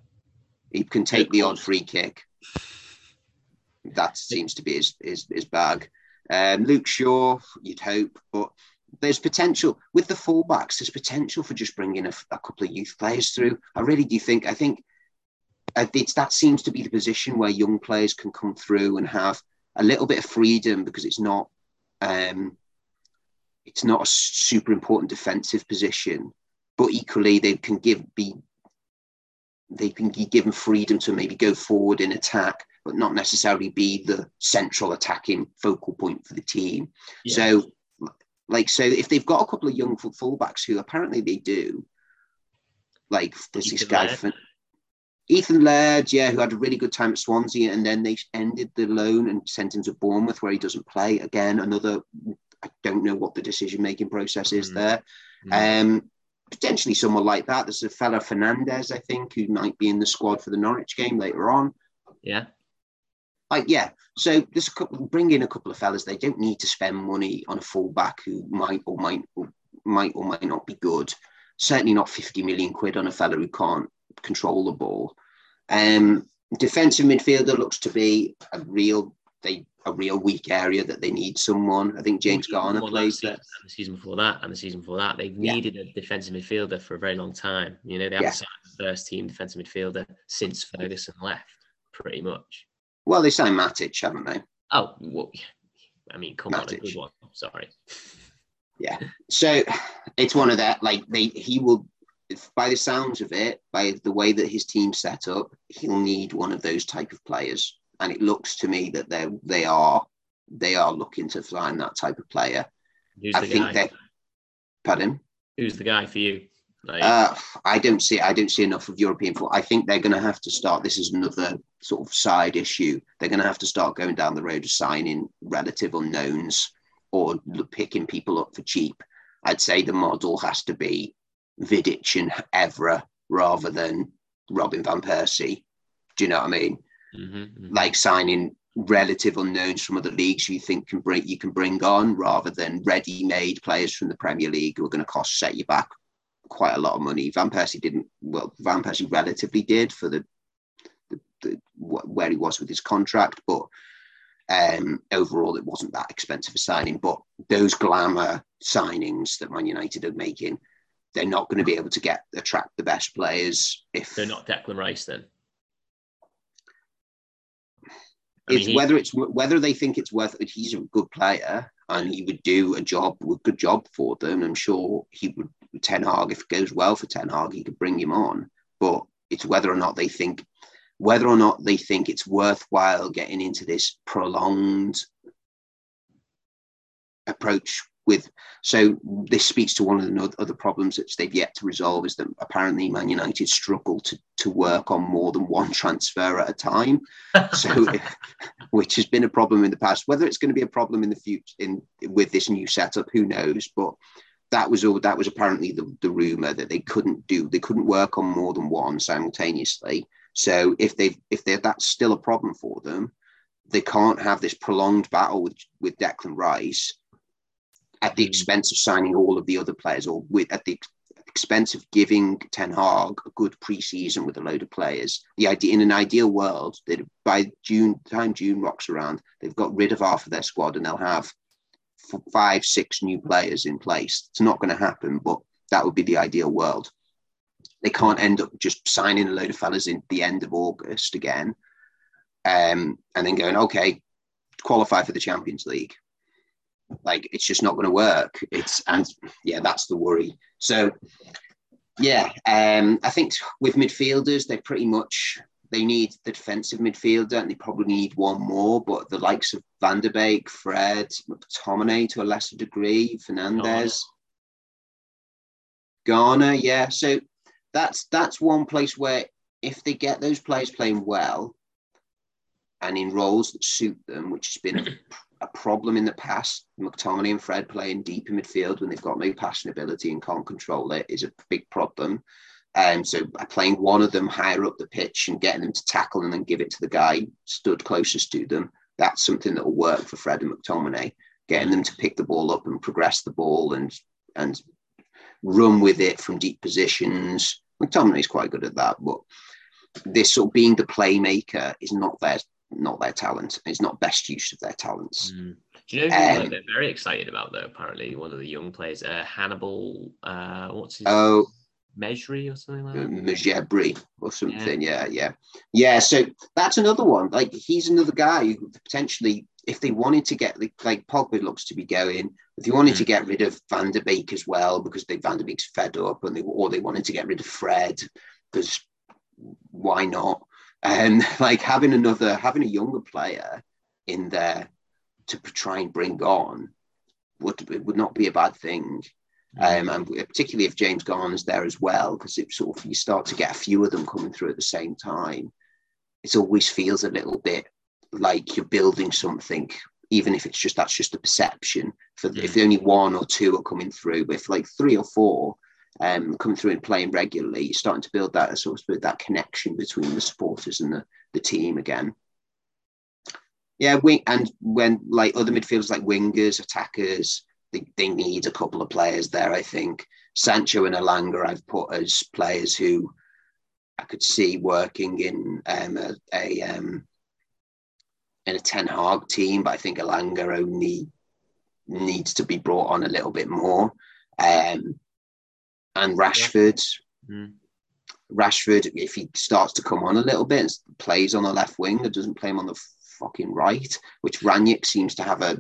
He can take the odd free kick. That seems to be his his, his bag. Um, Luke Shaw, you'd hope, but there's potential with the fullbacks. There's potential for just bringing a, a couple of youth players through. I really do think. I think it's that seems to be the position where young players can come through and have a little bit of freedom because it's not um, it's not a super important defensive position, but equally they can give be they can be given freedom to maybe go forward in attack, but not necessarily be the central attacking focal point for the team. Yeah. So, like, so if they've got a couple of young fullbacks who apparently they do, like there's this guy. Ethan Laird, yeah, who had a really good time at Swansea, and then they ended the loan and sent him to Bournemouth, where he doesn't play. Again, another. I don't know what the decision making process is mm. there. Mm. Um, potentially someone like that. There's a fella Fernandez, I think, who might be in the squad for the Norwich game later on. Yeah. Like yeah, so a couple. Bring in a couple of fellas. They don't need to spend money on a fullback who might or might or might or might not be good. Certainly not 50 million quid on a fella who can't control the ball. Um, defensive midfielder looks to be a real they a real weak area that they need someone. I think James Garner plays there. The season before that and the season before that, they've needed yeah. a defensive midfielder for a very long time. You know, they haven't yeah. signed the first team defensive midfielder since Ferguson left, pretty much. Well, they signed Matic, haven't they? Oh, well, I mean, come Matic. on, a good one. Sorry. Yeah. So it's one of that. Like they, he will by the sounds of it, by the way that his team's set up, he'll need one of those type of players. And it looks to me that they they are they are looking to find that type of player. Who's I think that. Pardon. Who's the guy for you? Like... Uh, I don't see. I don't see enough of European football. I think they're going to have to start. This is another sort of side issue. They're going to have to start going down the road of signing relative unknowns or picking people up for cheap. I'd say the model has to be Vidic and Evra rather than Robin van Persie. Do you know what I mean? Mm-hmm, mm-hmm. Like signing relative unknowns from other leagues you think can bring you can bring on rather than ready-made players from the Premier League who are going to cost set you back quite a lot of money. Van Persie didn't well. Van Persie relatively did for the, the, the where he was with his contract, but um, overall it wasn't that expensive a signing. But those glamour signings that Man United are making they're not going to be able to get attract the best players if they're not Declan Rice. Then it's he... whether it's whether they think it's worth it. He's a good player and he would do a job, a good job for them. I'm sure he would. Ten Hag, if it goes well for Ten Hag, he could bring him on. But it's whether or not they think whether or not they think it's worthwhile getting into this prolonged approach with so this speaks to one of the other problems that they've yet to resolve is that apparently Man United struggle to to work on more than one transfer at a time. So [laughs] which has been a problem in the past. Whether it's going to be a problem in the future in with this new setup who knows? But that was all that was apparently the, the rumor that they couldn't do they couldn't work on more than one simultaneously. So if they if they that's still a problem for them they can't have this prolonged battle with with Declan Rice at the mm. expense of signing all of the other players or with at the expense of giving Ten Hag a good preseason with a load of players. The idea in an ideal world that by June time June rocks around, they've got rid of half of their squad and they'll have five, six new players in place. It's not going to happen, but that would be the ideal world. They can't end up just signing a load of fellas in the end of August again, um, and then going, okay, qualify for the Champions League. Like it's just not going to work. It's and yeah, that's the worry. So yeah, um, I think with midfielders, they're pretty much they need the defensive midfielder and they probably need one more. But the likes of Van der Beek, Fred, McTominay to a lesser degree, Fernandes, Garner, yeah. So that's that's one place where if they get those players playing well and in roles that suit them, which has been [clears throat] a problem in the past. McTominay and Fred playing deep in midfield when they've got no passing ability and can't control it is a big problem. Um, so playing one of them higher up the pitch and getting them to tackle and then give it to the guy stood closest to them, that's something that will work for Fred and McTominay. Getting them to pick the ball up and progress the ball and and run with it from deep positions. McTominay's quite good at that, but this sort of being the playmaker is not their not their talent. It's not best use of their talents. Mm. Do you know who um, they're very excited about though? Apparently, one of the young players, uh, Hannibal. Uh, what's his? Oh. Mejri or something like that. Mejbri or something. Yeah. yeah, yeah, yeah. So that's another one. Like he's another guy who potentially, if they wanted to get like Pogba looks to be going, if you wanted mm. to get rid of Van der Beek as well because they Van der Beek's fed up, and they or they wanted to get rid of Fred because why not? And [laughs] like having another having a younger player in there to try and bring on would it would not be a bad thing. Mm. Um, and particularly if James Garner's there as well, because it sort of you start to get a few of them coming through at the same time. It always feels a little bit like you're building something, even if it's just that's just a perception. For mm. if only one or two are coming through, but if like three or four um, coming through and playing regularly, you're starting to build that sort of that connection between the supporters and the, the team again. Yeah, we, and when like other midfielders like wingers, attackers, they, they need a couple of players there. I think Sancho and Elanga I've put as players who I could see working in um, a, a um, in a Ten Hag team, but I think Elanga only needs to be brought on a little bit more. Um, and Rashford. Yeah. Mm. Rashford, if he starts to come on a little bit, plays on the left wing, and doesn't play him on the fucking right, which Rangnick seems to have a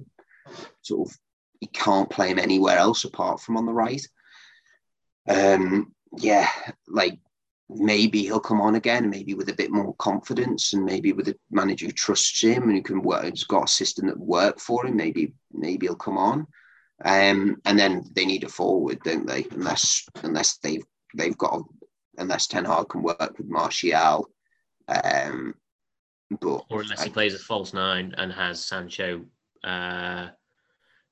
sort of he can't play him anywhere else apart from on the right. Um, yeah, like maybe he'll come on again, maybe with a bit more confidence, and maybe with a manager who trusts him and who can work, has got a system that work for him. Maybe maybe he'll come on. Um, and then they need a forward, don't they? Unless unless they've they've got unless Ten Hag can work with Martial. Um, but or unless I, he plays a false nine and has Sancho, uh,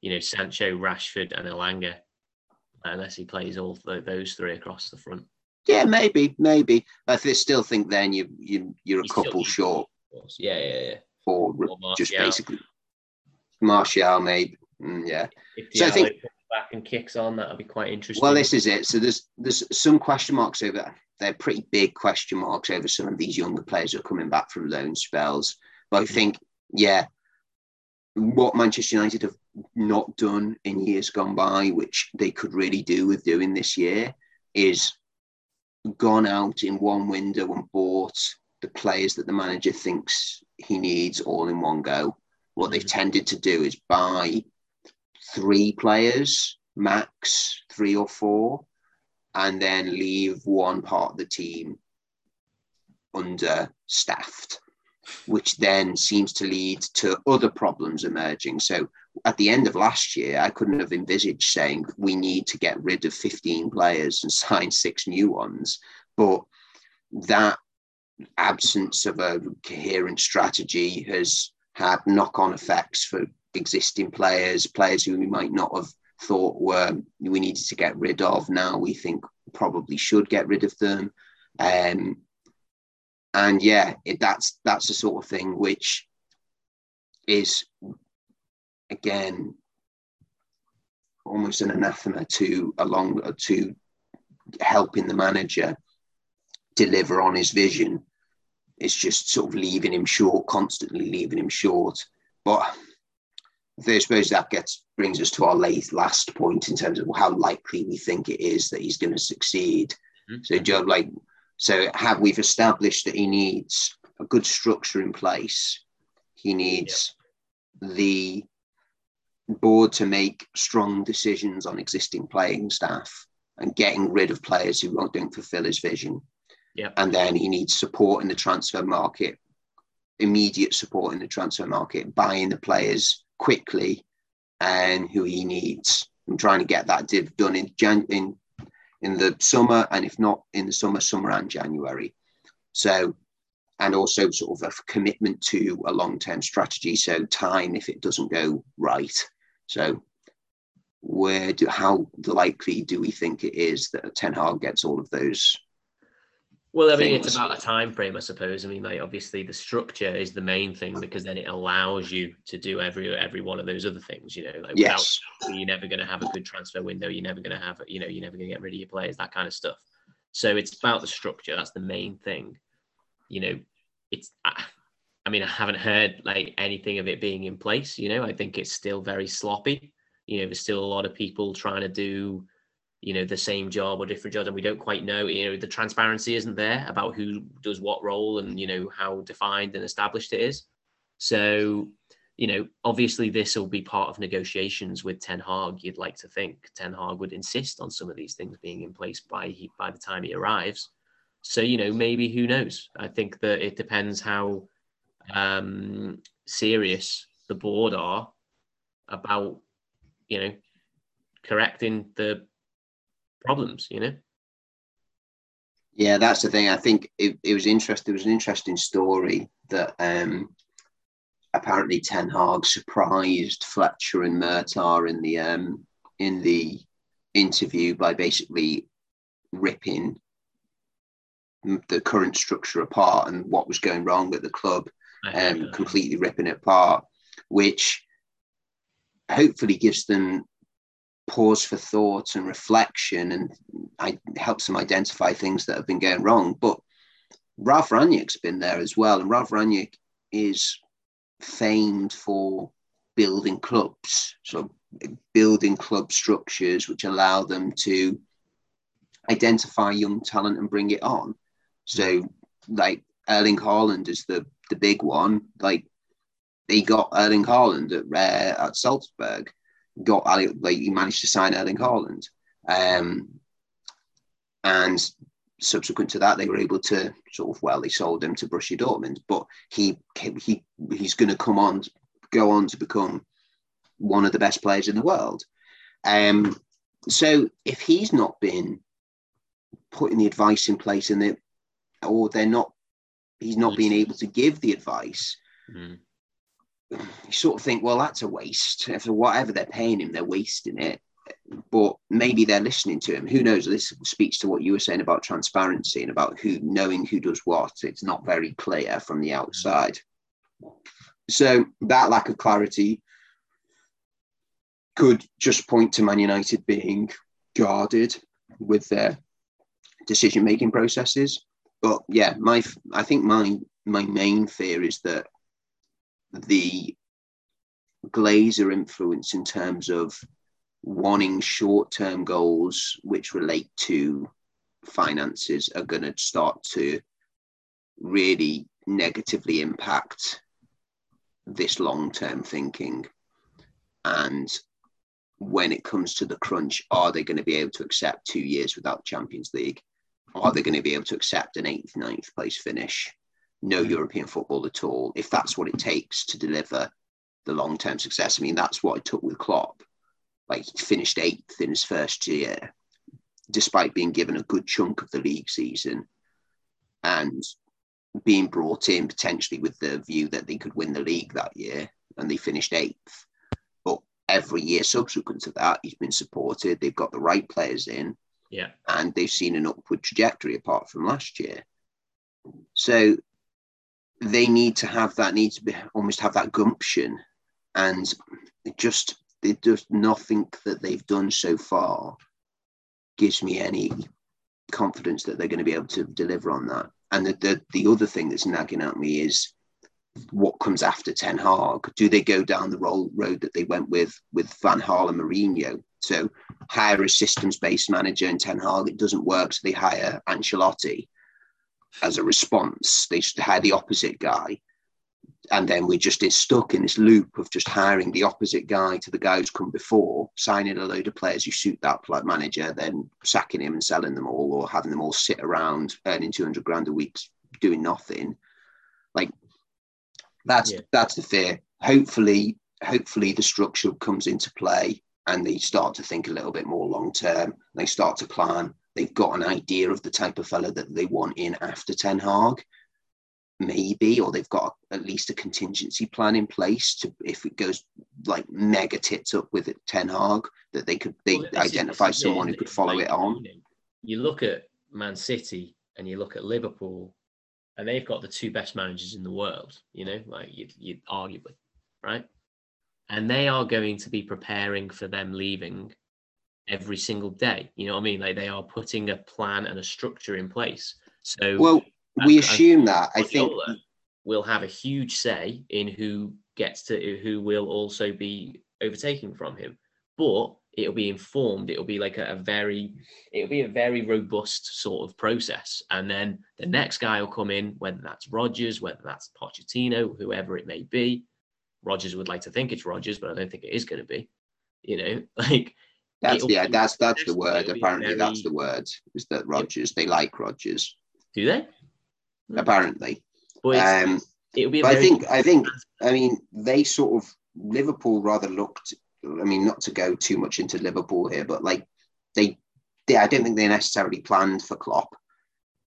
you know, Sancho, Rashford, and Elanga. Unless he plays all th- those three across the front. Yeah, maybe, maybe. I still think then you you you're a you couple short. Yeah, yeah, yeah. Or, or just basically Martial, maybe. Mm, yeah. If so I think back and kicks on, that'll be quite interesting. Well, this is it. So there's there's some question marks over. They're pretty big question marks over some of these younger players who are coming back from loan spells. But I mm. think, yeah, what Manchester United have not done in years gone by, which they could really do with doing this year, is gone out in one window and bought the players that the manager thinks he needs all in one go. What they've mm. tended to do is buy three players max, three or four, and then leave one part of the team understaffed, which then seems to lead to other problems emerging. So at the end of last year, I couldn't have envisaged saying we need to get rid of 15 players and [laughs] sign six new ones. But that absence of a coherent strategy has had knock on effects for existing players, players who we might not have thought were we needed to get rid of. Now we think probably should get rid of them. Um, and yeah, it, that's that's the sort of thing which is again almost an anathema to along to helping the manager deliver on his vision. It's just sort of leaving him short, constantly leaving him short. But I suppose that gets brings us to our late, last point in terms of how likely we think it is that he's going to succeed. Mm-hmm. So, Joe, like, so have we've established that he needs a good structure in place. He needs the board to make strong decisions on existing playing staff and getting rid of players who don't fulfill his vision. Yeah. And then he needs support in the transfer market, immediate support in the transfer market, buying the players quickly and who he needs. I'm trying to get that div done in Jan- in in the summer, and if not in the summer, summer and January. So, and also sort of a commitment to a long term strategy. So time if it doesn't go right. So where do how likely do we think it is that Ten Hag gets all of those well, I mean, things. it's about a time frame, I suppose. I mean, like obviously the structure is the main thing because then it allows you to do every every one of those other things. You know, like yes. without you're never going to have a good transfer window. You're never going to have, you know, you're never going to get rid of your players, that kind of stuff. So it's about the structure. That's the main thing. You know, it's. I, I mean, I haven't heard like anything of it being in place. You know, I think it's still very sloppy. You know, there's still a lot of people trying to do you know the same job or different jobs and we don't quite know you know the transparency isn't there about who does what role and you know how defined and established it is. So you know obviously this will be part of negotiations with ten hag you'd like to think. Ten hag would insist on some of these things being in place by he, by the time he arrives. So you know maybe who knows? I think that it depends how um serious the board are about you know correcting the problems, you know? Yeah, that's the thing. I think it, it was interesting. It was an interesting story that um, apparently Ten Hag surprised Fletcher and Murtough in the um, in the interview by basically ripping the current structure apart and what was going wrong at the club, and um, completely ripping it apart, which hopefully gives them pause for thought and reflection and I helps them identify things that have been going wrong. But Ralf Rangnick's been there as well, and Ralf Rangnick is famed for building clubs, so building club structures which allow them to identify young talent and bring it on. So, like Erling Haaland is the the big one. Like they got Erling Haaland at uh, at Salzburg got Ali like he managed to sign Erling Haaland, um, and subsequent to that, they were able to sort of well, they sold him to Borussia Dortmund, but he he he's going to come on, go on to become one of the best players in the world. Um, so if he's not been putting the advice in place and they or they're not, he's not being able to give the advice. Mm you sort of think, well, that's a waste. For whatever they're paying him, they're wasting it. But maybe they're listening to him. Who knows? This speaks to what you were saying about transparency and about who knowing who does what. It's not very clear from the outside. So that lack of clarity could just point to Man United being guarded with their decision making processes. But yeah, my I think my my main fear is that the Glazer influence in terms of wanting short term goals which relate to finances are going to start to really negatively impact this long term thinking. And when it comes to the crunch, are they going to be able to accept two years without Champions League? Are they going to be able to accept an eighth, ninth place finish? No European football at all, if that's what it takes to deliver the long term success. I mean, that's what I took with Klopp. Like he finished eighth in his first year, despite being given a good chunk of the league season and being brought in potentially with the view that they could win the league that year, and they finished eighth. But every year subsequent to that, he's been supported. They've got the right players in. Yeah. And they've seen an upward trajectory apart from last year. So they need to have that need to be almost have that gumption and just it just nothing that they've done so far gives me any confidence that they're going to be able to deliver on that. And the, the, the other thing that's nagging at me is what comes after Ten Hag. Do they go down the road that they went with with Van Gaal and Mourinho? So hire a systems-based manager in Ten Hag. It doesn't work, so they hire Ancelotti as a response. They should hire the opposite guy and then we're just stuck in this loop of just hiring the opposite guy to the guy who's come before, signing a load of players who suit that manager, then sacking him and selling them all, or having them all sit around earning two hundred grand a week doing nothing. Like that's yeah. that's the fear. Hopefully, hopefully the structure comes into play and they start to think a little bit more long term. They start to plan. They've got an idea of the type of fella that they want in after Ten Hag maybe, or they've got at least a contingency plan in place to if it goes like mega tits up with it, Ten Hag, that they could they well, identify someone who could follow it on. You look at Man City and you look at Liverpool, and they've got the two best managers in the world. You know, like you, you arguably, right? And they are going to be preparing for them leaving every single day. You know what I mean? Like they are putting a plan and a structure in place. So well, we assume that. I think we'll have a huge say in who gets to who will also be overtaking from him. But it'll be informed. It'll be like a, a, very, it'll be a very robust sort of process. And then the next guy will come in, whether that's Rodgers, whether that's Pochettino, whoever it may be. Rodgers would like to think it's Rodgers, but I don't think it is going to be. You know, [laughs] like that's yeah, that's that's the word. Apparently, very, that's the word. Is that Rodgers? They like Rodgers. Do they? Hmm. apparently. Um, it'll be. But I think I think I mean they sort of Liverpool rather looked. I mean, not to go too much into Liverpool here, but like they, they I don't think they necessarily planned for Klopp.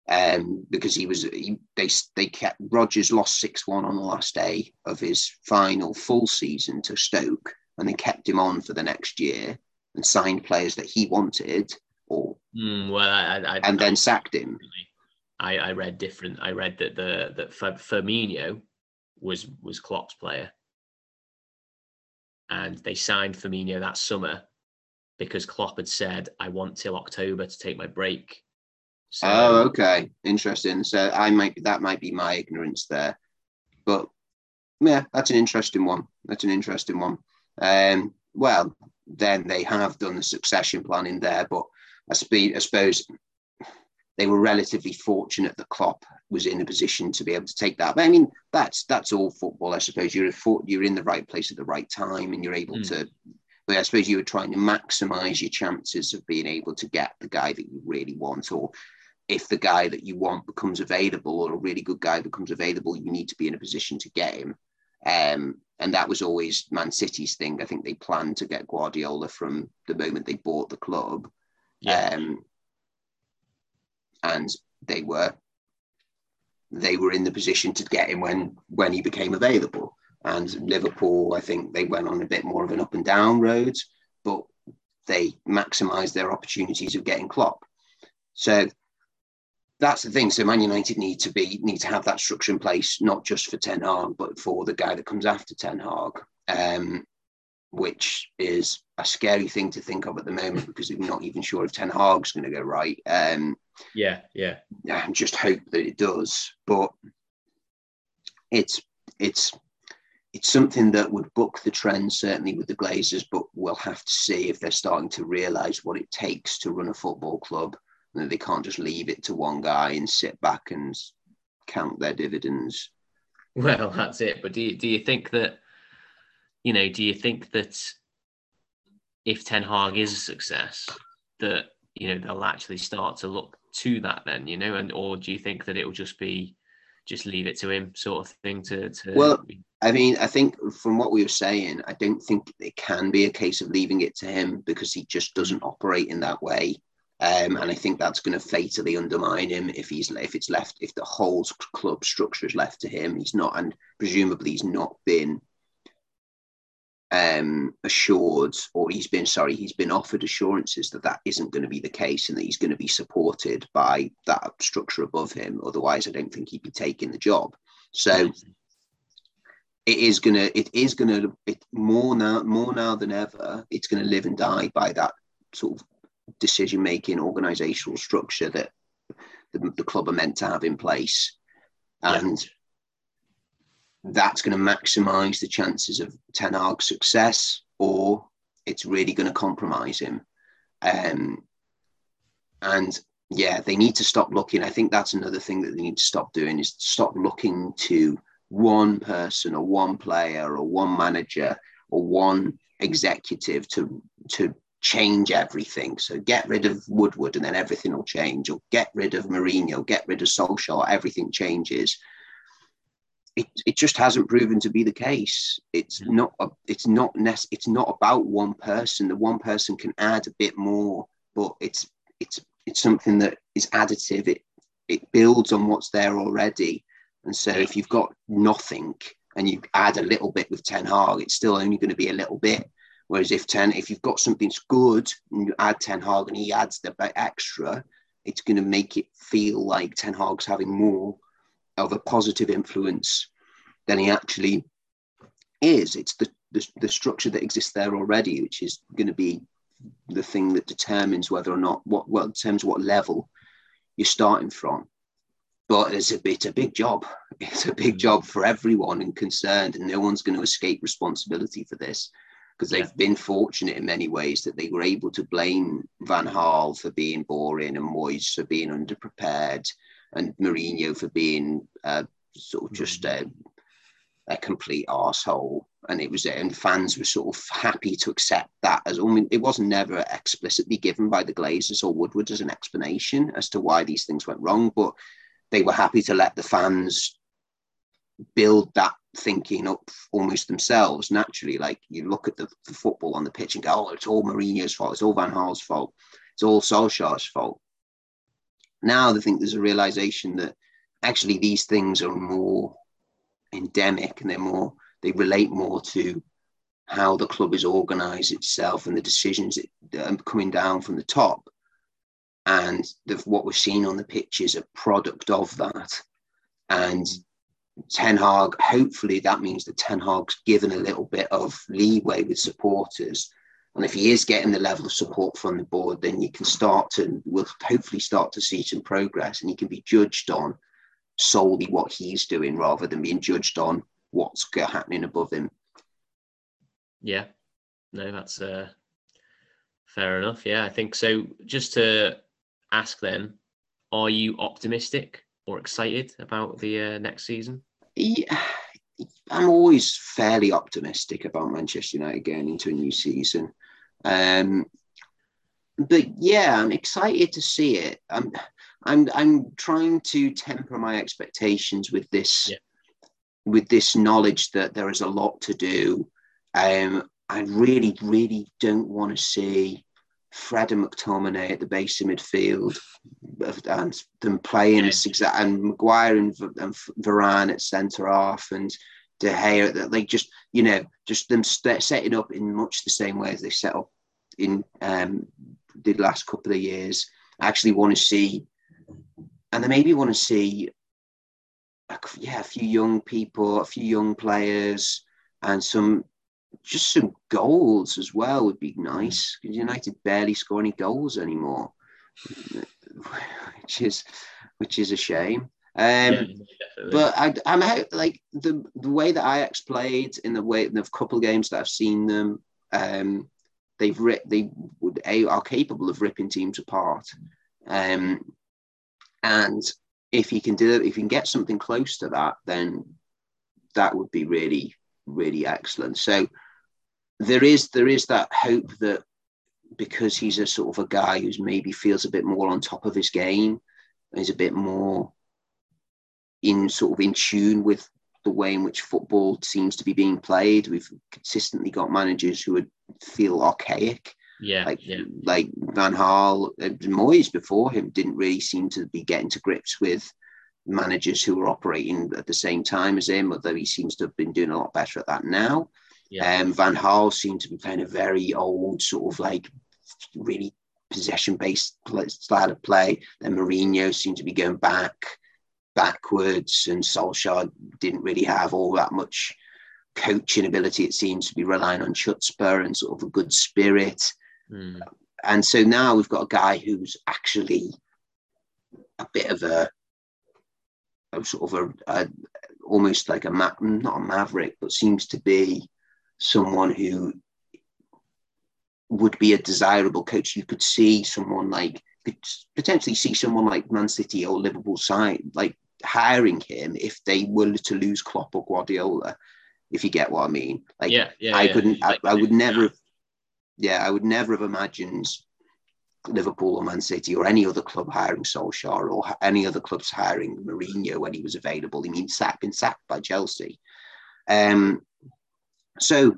Um, because he was he, they they kept Rodgers lost six one on the last day of his final full season to Stoke, and they kept him on for the next year and signed players that he wanted, or mm, well, I, I, and I, then sacked him. I, I read different. I read that the that Firmino was was Klopp's player, and they signed Firmino that summer because Klopp had said, "I want till October to take my break." So, oh, okay, interesting. So I might that might be my ignorance there, but yeah, that's an interesting one. That's an interesting one. Um, well, then they have done the succession planning there, but I, spe- I suppose they were relatively fortunate that Klopp was in a position to be able to take that. But I mean, that's that's all football, I suppose. You're a, you're in the right place at the right time, and you're able mm. to. But I suppose you were trying to maximise your chances of being able to get the guy that you really want, or if the guy that you want becomes available, or a really good guy becomes available, you need to be in a position to get him. Um, and that was always Man City's thing. I think they planned to get Guardiola from the moment they bought the club. Yeah. Um, and they were they were in the position to get him when when he became available. And Liverpool, I think they went on a bit more of an up and down road, but they maximised their opportunities of getting Klopp. So that's the thing. So Man United need to be need to have that structure in place, not just for Ten Hag, but for the guy that comes after Ten Hag. Um, which is a scary thing to think of at the moment [laughs] because we're not even sure if Ten Hag's going to go right. Um, yeah, yeah. And just hope that it does. But it's it's it's something that would book the trend certainly with the Glazers, but we'll have to see if they're starting to realise what it takes to run a football club they can't just leave it to one guy and sit back and count their dividends. Well, that's it. But do you, do you think that you know, do you think that if Ten Hag is a success, that you know they'll actually start to look to that then, you know, and or do you think that it will just be just leave it to him sort of thing to, to well i mean i think from what we were saying i don't think it can be a case of leaving it to him because he just doesn't operate in that way um, and I think that's going to fatally undermine him if he's if it's left if the whole club structure is left to him. He's not, and presumably he's not been um, assured, or he's been sorry, he's been offered assurances that that isn't going to be the case, and that he's going to be supported by that structure above him. Otherwise, I don't think he'd be taking the job. So it is gonna, it is gonna, it more now, more now than ever. It's going to live and die by that sort of decision making organizational structure that the, the, club are meant to have in place. And yeah. that's going to maximize the chances of Ten Hag's success, or it's really going to compromise him. Um, and yeah, they need to stop looking. I think that's another thing that they need to stop doing is stop looking to one person or one player or one manager or one executive to to change everything. So get rid of Woodward and then everything will change, or get rid of Mourinho, get rid of Solskjaer, everything changes. It, it just hasn't proven to be the case. It's mm. not a, it's not nec- it's not about one person. The one person can add a bit more, but it's it's it's something that is additive. It it builds on what's there already. And so if you've got nothing and you add a little bit with Ten Hag, it's still only going to be a little bit. Whereas if ten, if you've got something good and you add Ten Hag and he adds the bit extra, it's going to make it feel like Ten Hag's having more of a positive influence than he actually is. It's the, the, the structure that exists there already, which is going to be the thing that determines whether or not what well determines what level you're starting from. But it's a it's a big job. [laughs] It's a big mm. job for everyone and concerned, and no one's going to escape responsibility for this because they've yeah. been fortunate in many ways that they were able to blame Van Gaal for being boring and Moyes for being underprepared and Mourinho for being uh, sort of just mm. a, a complete asshole and it was it, and fans were sort of happy to accept that as I mean it wasn't never explicitly given by the Glazers or Woodward as an explanation as to why these things went wrong, but they were happy to let the fans build that thinking up almost themselves naturally. Like you look at the, the football on the pitch and go, oh, it's all Mourinho's fault, it's all Van Gaal's fault, it's all Solskjaer's fault. Now I think there's a realization that actually these things are more endemic and they're more they relate more to how the club is organized itself and the decisions that are coming down from the top. And the, what we're seeing on the pitch is a product of that. And Ten Hag, hopefully that means that Ten Hag's given a little bit of leeway with supporters. And if he is getting the level of support from the board, then you can start to, we'll hopefully start to see some progress and he can be judged on solely what he's doing rather than being judged on what's happening above him. Yeah, no, that's uh, fair enough. Yeah, I think so. Just to ask then, are you optimistic or excited about the uh, next season? Yeah, [sighs] I'm always fairly optimistic about Manchester United going into a new season. Um, but yeah, I'm excited to see it. I'm, I'm, I'm trying to temper my expectations with this yeah with this knowledge that there is a lot to do, um, I really, really don't want to see Fred and McTominay at the base of midfield and them playing yeah. and Maguire and, and Varane at centre half and De Gea that they just you know just them st- setting up in much the same way as they set up in um, the last couple of years. I actually want to see, and I maybe want to see yeah, a few young people, a few young players, and some just some goals as well would be nice. Because United barely score any goals anymore, which is which is a shame. Um, yeah, but I, I'm like the the way that Ajax played in the way in the couple of games that I've seen them, um, they've they would are capable of ripping teams apart, um, and if he can do if he can get something close to that, then that would be really, really excellent. So there is there is that hope that because he's a sort of a guy who's maybe feels a bit more on top of his game, is a bit more in sort of in tune with the way in which football seems to be being played. We've consistently got managers who would feel archaic yeah, like yeah. like Van and Moyes before him didn't really seem to be getting to grips with managers who were operating at the same time as him, although he seems to have been doing a lot better at that now. Yeah. Um, Van Gaal seemed to be playing a very old sort of like really possession based style of play. Then Mourinho seemed to be going back backwards, and Solskjaer didn't really have all that much coaching ability. It seems to be relying on chutzpah and sort of a good spirit. Mm. and so now we've got a guy who's actually a bit of a, a sort of a, a almost like a not a maverick, but seems to be someone who would be a desirable coach. You could see someone like could potentially see someone like Man City or Liverpool side like hiring him if they were to lose Klopp or Guardiola. If you get what I mean, like yeah, yeah, I yeah. couldn't, I, I would never, have, yeah, I would never have imagined Liverpool or Man City or any other club hiring Solskjaer or any other clubs hiring Mourinho when he was available. He means sacked, been sacked by Chelsea. Um, so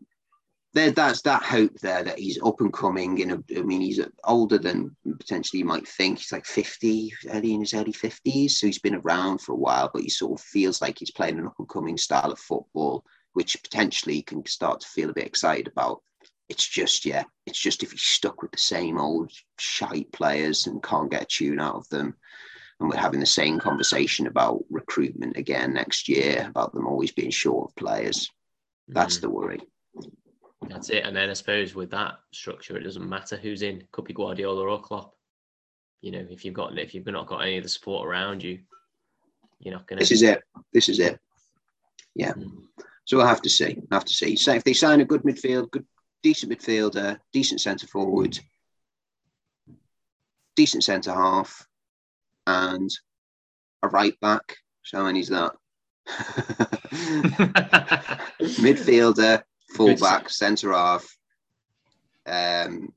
there, that's that hope there that he's up and coming. In I mean, he's older than potentially you might think. He's like 50, early in his early 50s. So he's been around for a while, but he sort of feels like he's playing an up and coming style of football, which potentially you can start to feel a bit excited about. It's just, yeah, it's just if he's stuck with the same old shite players and can't get a tune out of them. And we're having the same conversation about recruitment again next year, about them always being short of players. That's Mhm. the worry. That's it. And then I suppose with that structure, it doesn't matter who's in. Could be Guardiola or Klopp. You know, if you've got if you've not got any of the support around you, you're not gonna. This is it. This is it. Yeah. Mm. So we'll have to see. We'll have to see. So if they sign a good midfield, good, decent midfielder, decent centre forward, decent centre half, and a right back. So how many's that? [laughs] midfielder, fullback, centre half, um,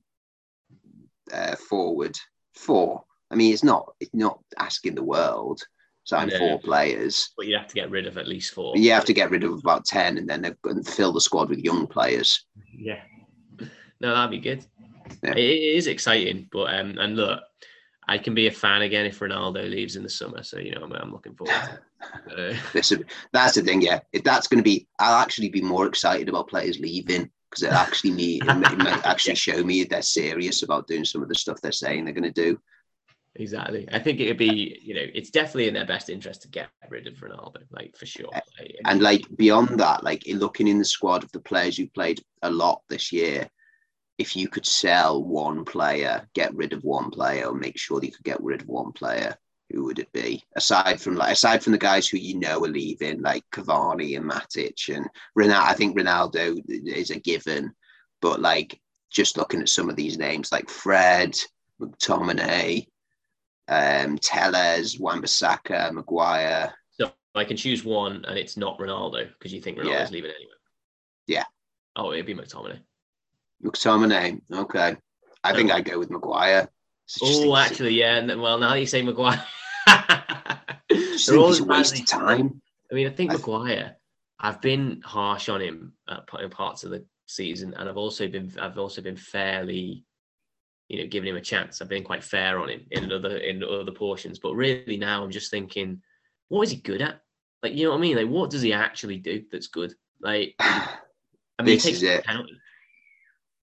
uh, forward, four. I mean, it's not it's not asking the world. Sign No. four players. but you have to get rid of at least four. You have to get rid of about ten, and then they've got to fill the squad with young players. Yeah. No, that'd be good. Yeah. It, it is exciting, but um, and look, I can be a fan again if Ronaldo leaves in the summer. So you know, I'm, I'm looking forward. to it. [laughs] [laughs] This that's the thing, yeah. If that's going to be, I'll actually be more excited about players leaving because it actually me it might, it might [laughs] actually show me they're serious about doing some of the stuff they're saying they're going to do. exactly. I think it'd be, you know, it's definitely in their best interest to get rid of Ronaldo, like for sure. Eh, like, And like beyond that, like looking in the squad of the players who played a lot this year, if you could sell one player, get rid of one player, or make sure that you could get rid of one player, who would it be? Aside from like aside from the guys who you know are leaving, like Cavani and Matic and Ronaldo, I think Ronaldo is a given. But like just looking at some of these names, like Fred, McTominay, um, Telles, Wan-Bissaka, Maguire. so I can choose one, and it's not Ronaldo because you think Ronaldo's Yeah. leaving anyway. Yeah. Oh, it'd be McTominay. McTominay, okay. I think um, I go with Maguire. Oh, actually, yeah. and Well, now that you say Maguire, [laughs] they're all it's a waste of time. I mean, I think I- Maguire. I've been harsh on him at in parts of the season, and I've also been I've also been fairly, you know, giving him a chance. I've been quite fair on him in other in other portions, but really now I'm just thinking, what is he good at? Like, you know what I mean? Like, what does he actually do that's good? Like, [sighs] I mean, This he takes is it. penalty.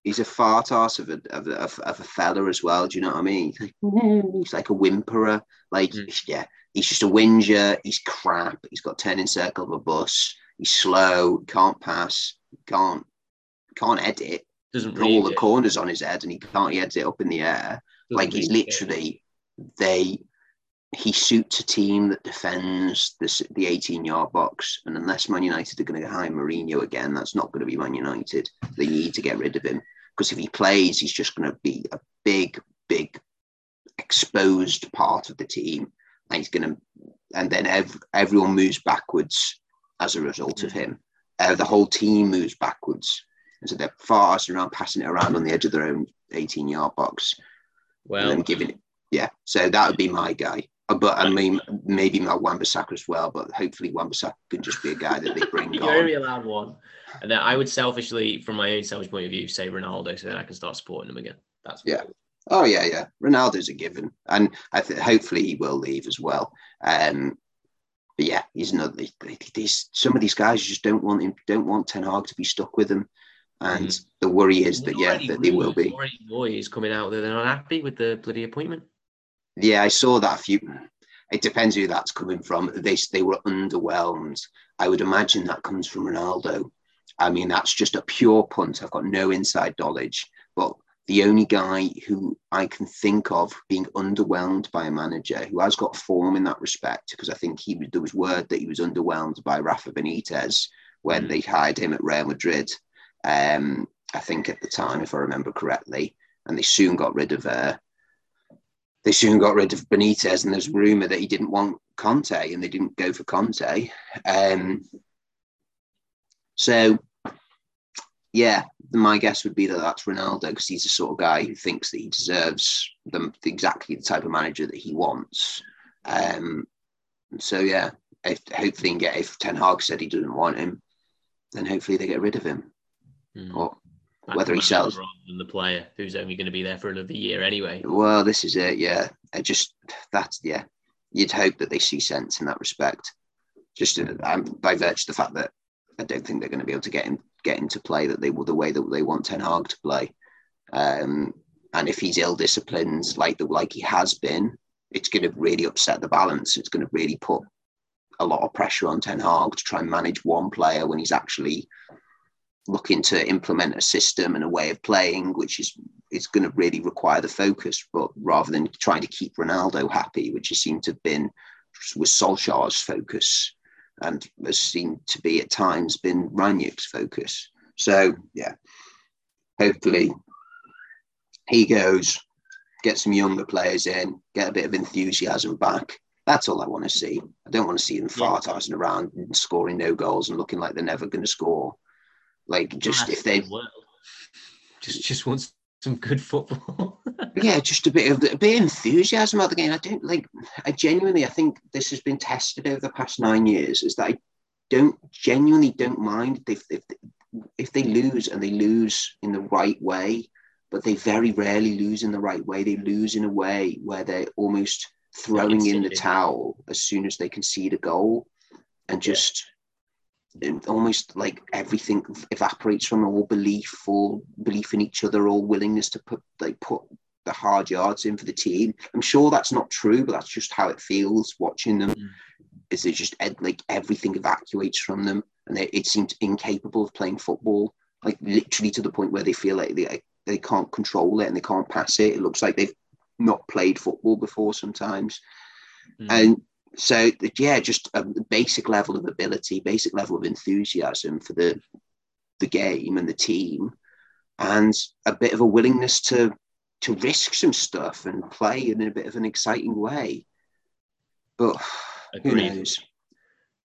He's a fart ass of a, of, a, of a fella as well. Do you know what I mean? He's like, he's like a whimperer. Like, Mm. yeah, he's just a whinger. He's crap. He's got turning circle of a bus. He's slow. Can't pass. Can't can't edit. Doesn't All the it, corners on his head, and he can't edit it up in the air. doesn't like he's read it. literally they he suits a team that defends the, the 18 yard box and unless man united are going to hire Mourinho again that's not going to be man united they need to get rid of him because if he plays he's just going to be a big big exposed part of the team and he's going to and then ev- everyone moves backwards as a result of him uh, the whole team moves backwards and so they're fast around passing it around on the edge of their own 18 yard box and then giving it. Yeah, so that would be my guy. Uh, But I mean, maybe my Wan-Bissaka as well. But hopefully, Wan-Bissaka can just be a guy that they bring [laughs] you're only on. allowed one, and then I would selfishly, from my own selfish point of view, say Ronaldo, so then I can start supporting him again. That's Yeah. Oh yeah, yeah. Ronaldo's a given, and I think hopefully he will leave as well. Um, but yeah, he's not. These some of these guys just don't want him. Don't want Ten Hag to be stuck with them, and Mm. the worry is that yeah, that they will be. Already noise coming out that they're not happy with the bloody appointment. Yeah, I saw that a few. It depends who that's coming from. They they were underwhelmed. I would imagine that comes from Ronaldo. I mean, that's just a pure punt. I've got no inside knowledge, but the only guy who I can think of being underwhelmed by a manager who has got form in that respect, because I think he there was word that he was underwhelmed by Rafa Benitez when mm. they hired him at Real Madrid. Um, I think at the time, if I remember correctly, and they soon got rid of uh, they soon got rid of Benitez, and there's rumor that he didn't want Conte, and they didn't go for Conte. Um, so, yeah, my guess would be that that's Ronaldo because he's the sort of guy who thinks that he deserves the, exactly the type of manager that he wants. Um, so, yeah, if hopefully, get if Ten Hag said he doesn't want him, then hopefully they get rid of him. Mm. Or whether he sells rather than the player who's only going to be there for another year anyway. Well, this is it. Yeah, I just that's yeah. You'd hope that they see sense in that respect. Just um, by virtue of the fact that I don't think they're going to be able to get him get into play that they will the way that they want Ten Hag to play. Um, and if he's ill disciplined like the like he has been, it's going to really upset the balance. It's going to really put a lot of pressure on Ten Hag to try and manage one player when he's actually looking to implement a system and a way of playing, which is is going to really require the focus. But rather than trying to keep Ronaldo happy, which has seemed to have been was Solskjaer's focus, and has seemed to be at times been Rangnick's focus. So yeah, hopefully he goes, get some younger players in, get a bit of enthusiasm back. That's all I want to see. I don't want to see them farting around and scoring no goals and looking like they're never going to score. Like just if they just just wants some good football. [laughs] yeah, just a bit of a bit of enthusiasm about the game. I don't like. I genuinely, I think this has been tested over the past nine years. Is that I don't genuinely don't mind if if if they lose and they lose in the right way, but they very rarely lose in the right way. They lose in a way where they're almost throwing in the towel as soon as they concede a goal, and just almost like everything evaporates from all belief or belief in each other or willingness to put like put the hard yards in for the team. I'm sure that's not true, but that's just how it feels watching them. Mm. Is it just like everything evacuates from them, and they, it seems incapable of playing football, like literally to the point where they feel like they they can't control it and they can't pass it. It looks like they've not played football before sometimes, mm. and so yeah, just a basic level of ability, basic level of enthusiasm for the the game and the team, and a bit of a willingness to to risk some stuff and play in a bit of an exciting way. But Agreed. who knows?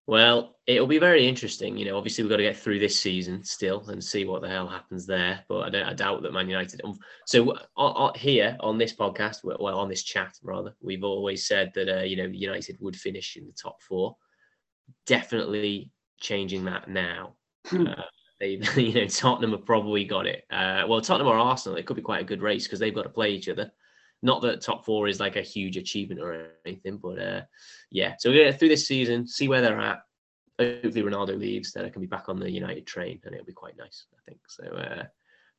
Well, it'll be very interesting. You know, obviously we've got to get through this season still and see what the hell happens there. But I don't, I doubt that Man United. Um, so uh, uh, here on this podcast, well, on this chat rather, we've always said that uh, you know United would finish in the top four. Definitely changing that now. Hmm. Uh, they, [laughs] you know, Tottenham have probably got it. Uh, well, Tottenham or Arsenal, it could be quite a good race because they've got to play each other. Not that top four is like a huge achievement or anything, but uh, yeah. So we get through this season, see where they're at. Hopefully Ronaldo leaves, then I can be back on the United train, and it'll be quite nice, I think. So, uh,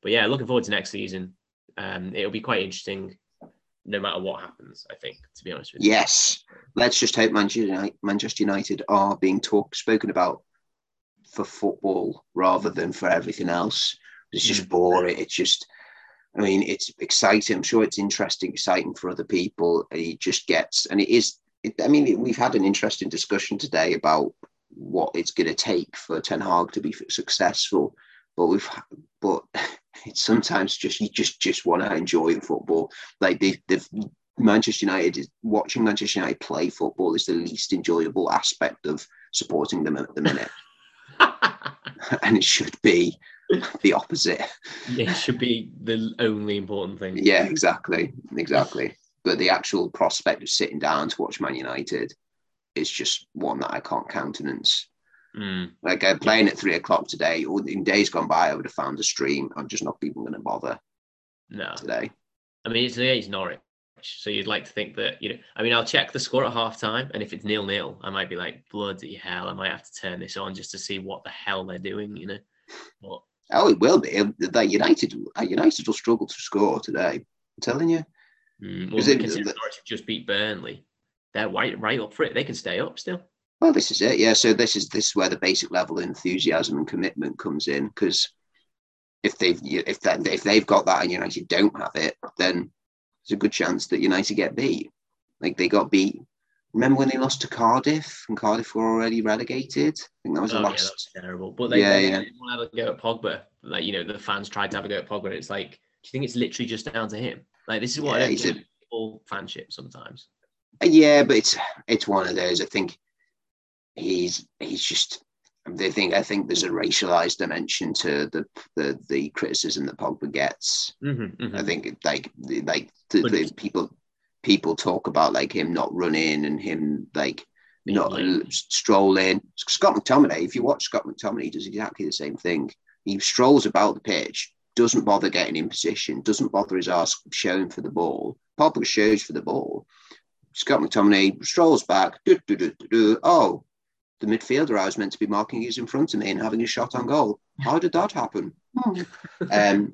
but yeah, looking forward to next season. Um, it'll be quite interesting, no matter what happens. I think, to be honest with you. Yes, let's just hope Manchester United, are being talked spoken about for football rather than for everything else. It's just mm. boring. It's just I mean, it's exciting. I'm sure it's interesting, exciting for other people. It just gets, and it is. It, I mean, we've had an interesting discussion today about what it's going to take for Ten Hag to be successful, but we've, but [laughs] it's sometimes just you just just want to enjoy the football. Like they, they've Manchester United is watching Manchester United play football is the least enjoyable aspect of supporting them at the minute, [laughs] [laughs] and it should be [laughs] the opposite. It should be the only important thing. Yeah, exactly, exactly. But the actual prospect of sitting down to watch Man United is just one that I can't countenance. Mm. Like I'm playing at three o'clock today, or in days gone by, I would have found a stream. I'm just not even going to bother. No, today. I mean, it's it's Norwich, so you'd like to think that you know. I mean, I'll check the score at half time, and if it's nil nil, I might be like, bloody hell, I might have to turn this on just to see what the hell they're doing, you know. But Oh, it will be. That United, uh, United will struggle to score today. I'm telling you. Mm, well, it, the, just beat Burnley. They're right, right up for it. They can stay up still. Well, this is it. Yeah. So this is this is where the basic level of enthusiasm and commitment comes in because if they've if that if they've got that and United don't have it, then there's a good chance that United get beat. Like they got beat. Remember when they lost to Cardiff and Cardiff were already relegated? I think that was the Oh, yeah, last. was terrible. But they, Yeah, they, yeah. didn't want to have a go at Pogba. Like, you know, the fans tried to have a go at Pogba. It's like, do you think it's literally just down to him? Like, this is what Yeah, I a- all fanship sometimes. Uh, yeah, but it's it's one of those. I think he's he's just. Um, they think I think there's a racialized dimension to the the, the criticism that Pogba gets. Mm-hmm, mm-hmm. I think like like the, the people people talk about like him not running and him like Being not late. strolling. Scott McTominay, if you watch Scott McTominay, he does exactly the same thing. He strolls about the pitch, doesn't bother getting in position, doesn't bother his ass showing for the ball. Pogba shows for the ball. Scott McTominay strolls back. Do, do, do, do, do. Oh, the midfielder I was meant to be marking is in front of me and having a shot on goal. How did that happen? Hmm. um,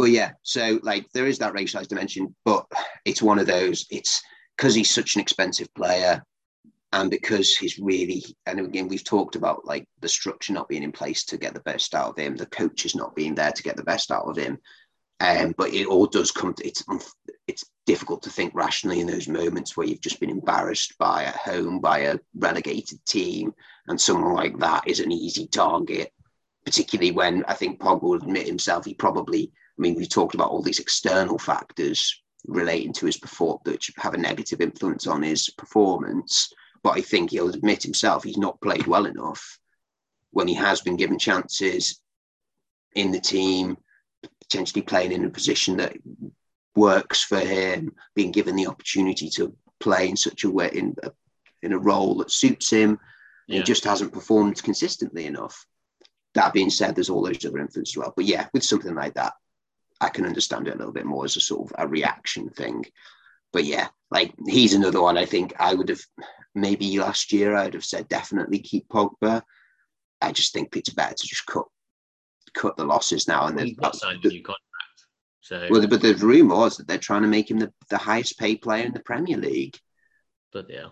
but yeah, so like there is that racialized dimension, but it's one of those. It's because he's such an expensive player, and because he's really, and again, we've talked about like the structure not being in place to get the best out of him, the coaches not being there to get the best out of him. Um, but it all does come. To, it's it's difficult to think rationally in those moments where you've just been embarrassed by at home by a relegated team, and someone like that is an easy target. Particularly when I think Pogba will admit himself, he probably. I mean, we've talked about all these external factors relating to his perform that have a negative influence on his performance. But I think he'll admit himself he's not played well enough when he has been given chances in the team, potentially playing in a position that works for him, being given the opportunity to play in such a way in a, in a role that suits him. Yeah. He just hasn't performed consistently enough. That being said, there's all those other influences as well. But yeah, with something like that, I can understand it a little bit more as a sort of a reaction thing. But yeah, like he's another one. I think I would have maybe last year I'd have said definitely keep Pogba. I just think it's better to just cut cut the losses now. And Well, the- he's not signed a new contract. So, well, but the rumor was that they're trying to make him the, the highest paid player in the Premier League. but yeah.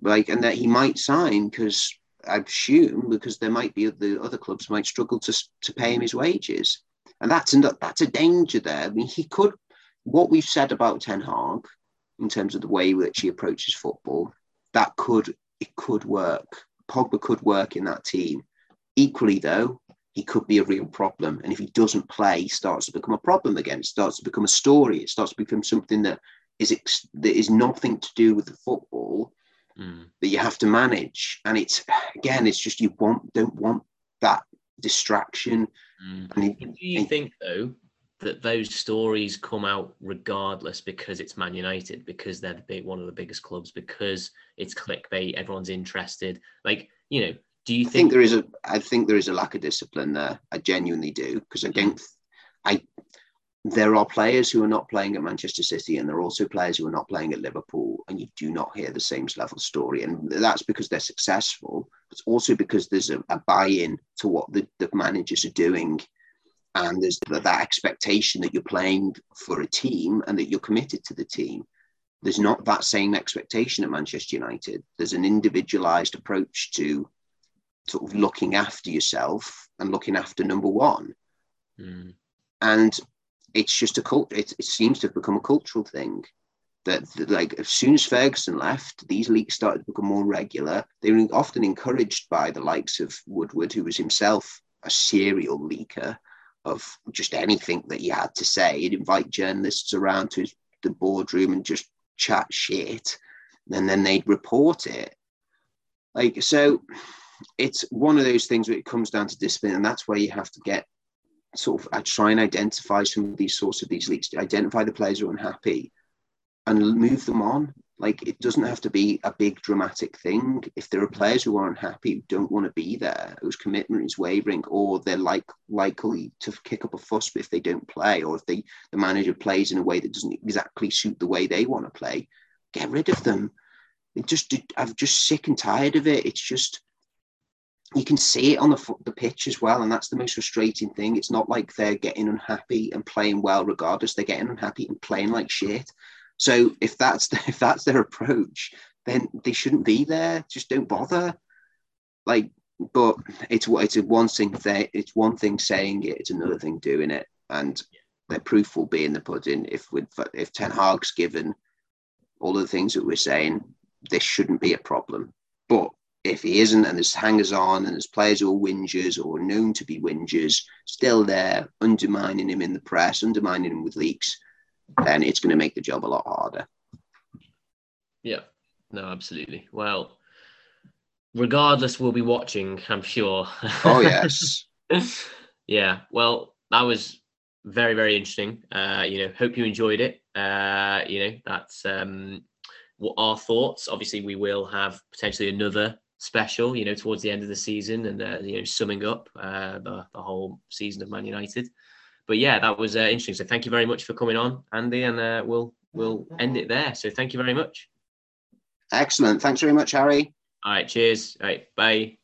Like, and that he might sign because I assume because there might be the other clubs might struggle to to pay him his wages, and that's an, that's a danger there. I mean, he could. What we've said about Ten Hag in terms of the way which he approaches football, that could it could work. Pogba could work in that team. Equally, though, he could be a real problem. And if he doesn't play, he starts to become a problem again. It starts to become a story. It starts to become something that is ex- that is nothing to do with the football Mm. that you have to manage. And it's again, it's just you want don't want that distraction. Mm. And he- do you think though that those stories come out regardless because it's Man United, because they're the big one of the biggest clubs, because it's clickbait, everyone's interested. Like, you know, do you I think think, there is a I think there is a lack of discipline there. I genuinely do because I don't. I there are players who are not playing at Manchester City, and there are also players who are not playing at Liverpool, and you do not hear the same level story, and that's because they're successful. It's also because there's a, a buy-in to what the, the managers are doing, and there's that, expectation that you're playing for a team and that you're committed to the team. There's not that same expectation at Manchester United. There's an individualized approach to sort of looking after yourself and looking after number one. Mm. And it's just a cult. It, it seems to have become a cultural thing that, that, like, as soon as Ferguson left, these leaks started to become more regular. They were often encouraged by the likes of Woodward, who was himself a serial leaker of just anything that he had to say. He'd invite journalists around to the boardroom and just chat shit, and then they'd report it. Like, so it's one of those things where it comes down to discipline, and that's where you have to get sort of I try and identify some of these sorts of these leaks, identify the players who are unhappy and move them on. Like it doesn't have to be a big dramatic thing. If there are players who are unhappy, who don't want to be there, whose commitment is wavering, or they're like likely to kick up a fuss if they don't play, or if they the manager plays in a way that doesn't exactly suit the way they want to play, get rid of them. It just I'm just sick and tired of it. It's just you can see it on the the pitch as well, and that's the most frustrating thing. It's not like they're getting unhappy and playing well regardless. They're getting unhappy and playing like shit. So if that's the, [laughs] if that's their approach, then they shouldn't be there. Just don't bother. Like but it's it's one thing th- it's one thing saying it, it's another thing doing it, and the proof will be in the pudding. If if Ten Hag's given all the things that we're saying, this shouldn't be a problem. But if he isn't, and there's hangers on, and there's players who are whingers or known to be whingers still there, undermining him in the press, undermining him with leaks, then it's going to make the job a lot harder. Yeah, no, absolutely. Well, regardless, we'll be watching, I'm sure. Oh, yes. [laughs] yeah, well, that was very, very interesting. Uh, you know, hope you enjoyed it. Uh, you know, that's um, what our thoughts. Obviously, we will have potentially another special, you know, towards the end of the season and, uh, you know, summing up uh, the, the whole season of Man United. But yeah, that was uh, interesting. So thank you very much for coming on, Andy, and uh, we'll we'll end it there. So thank you very much. Excellent. Thanks very much, Harry. All right. Cheers. All right. Bye.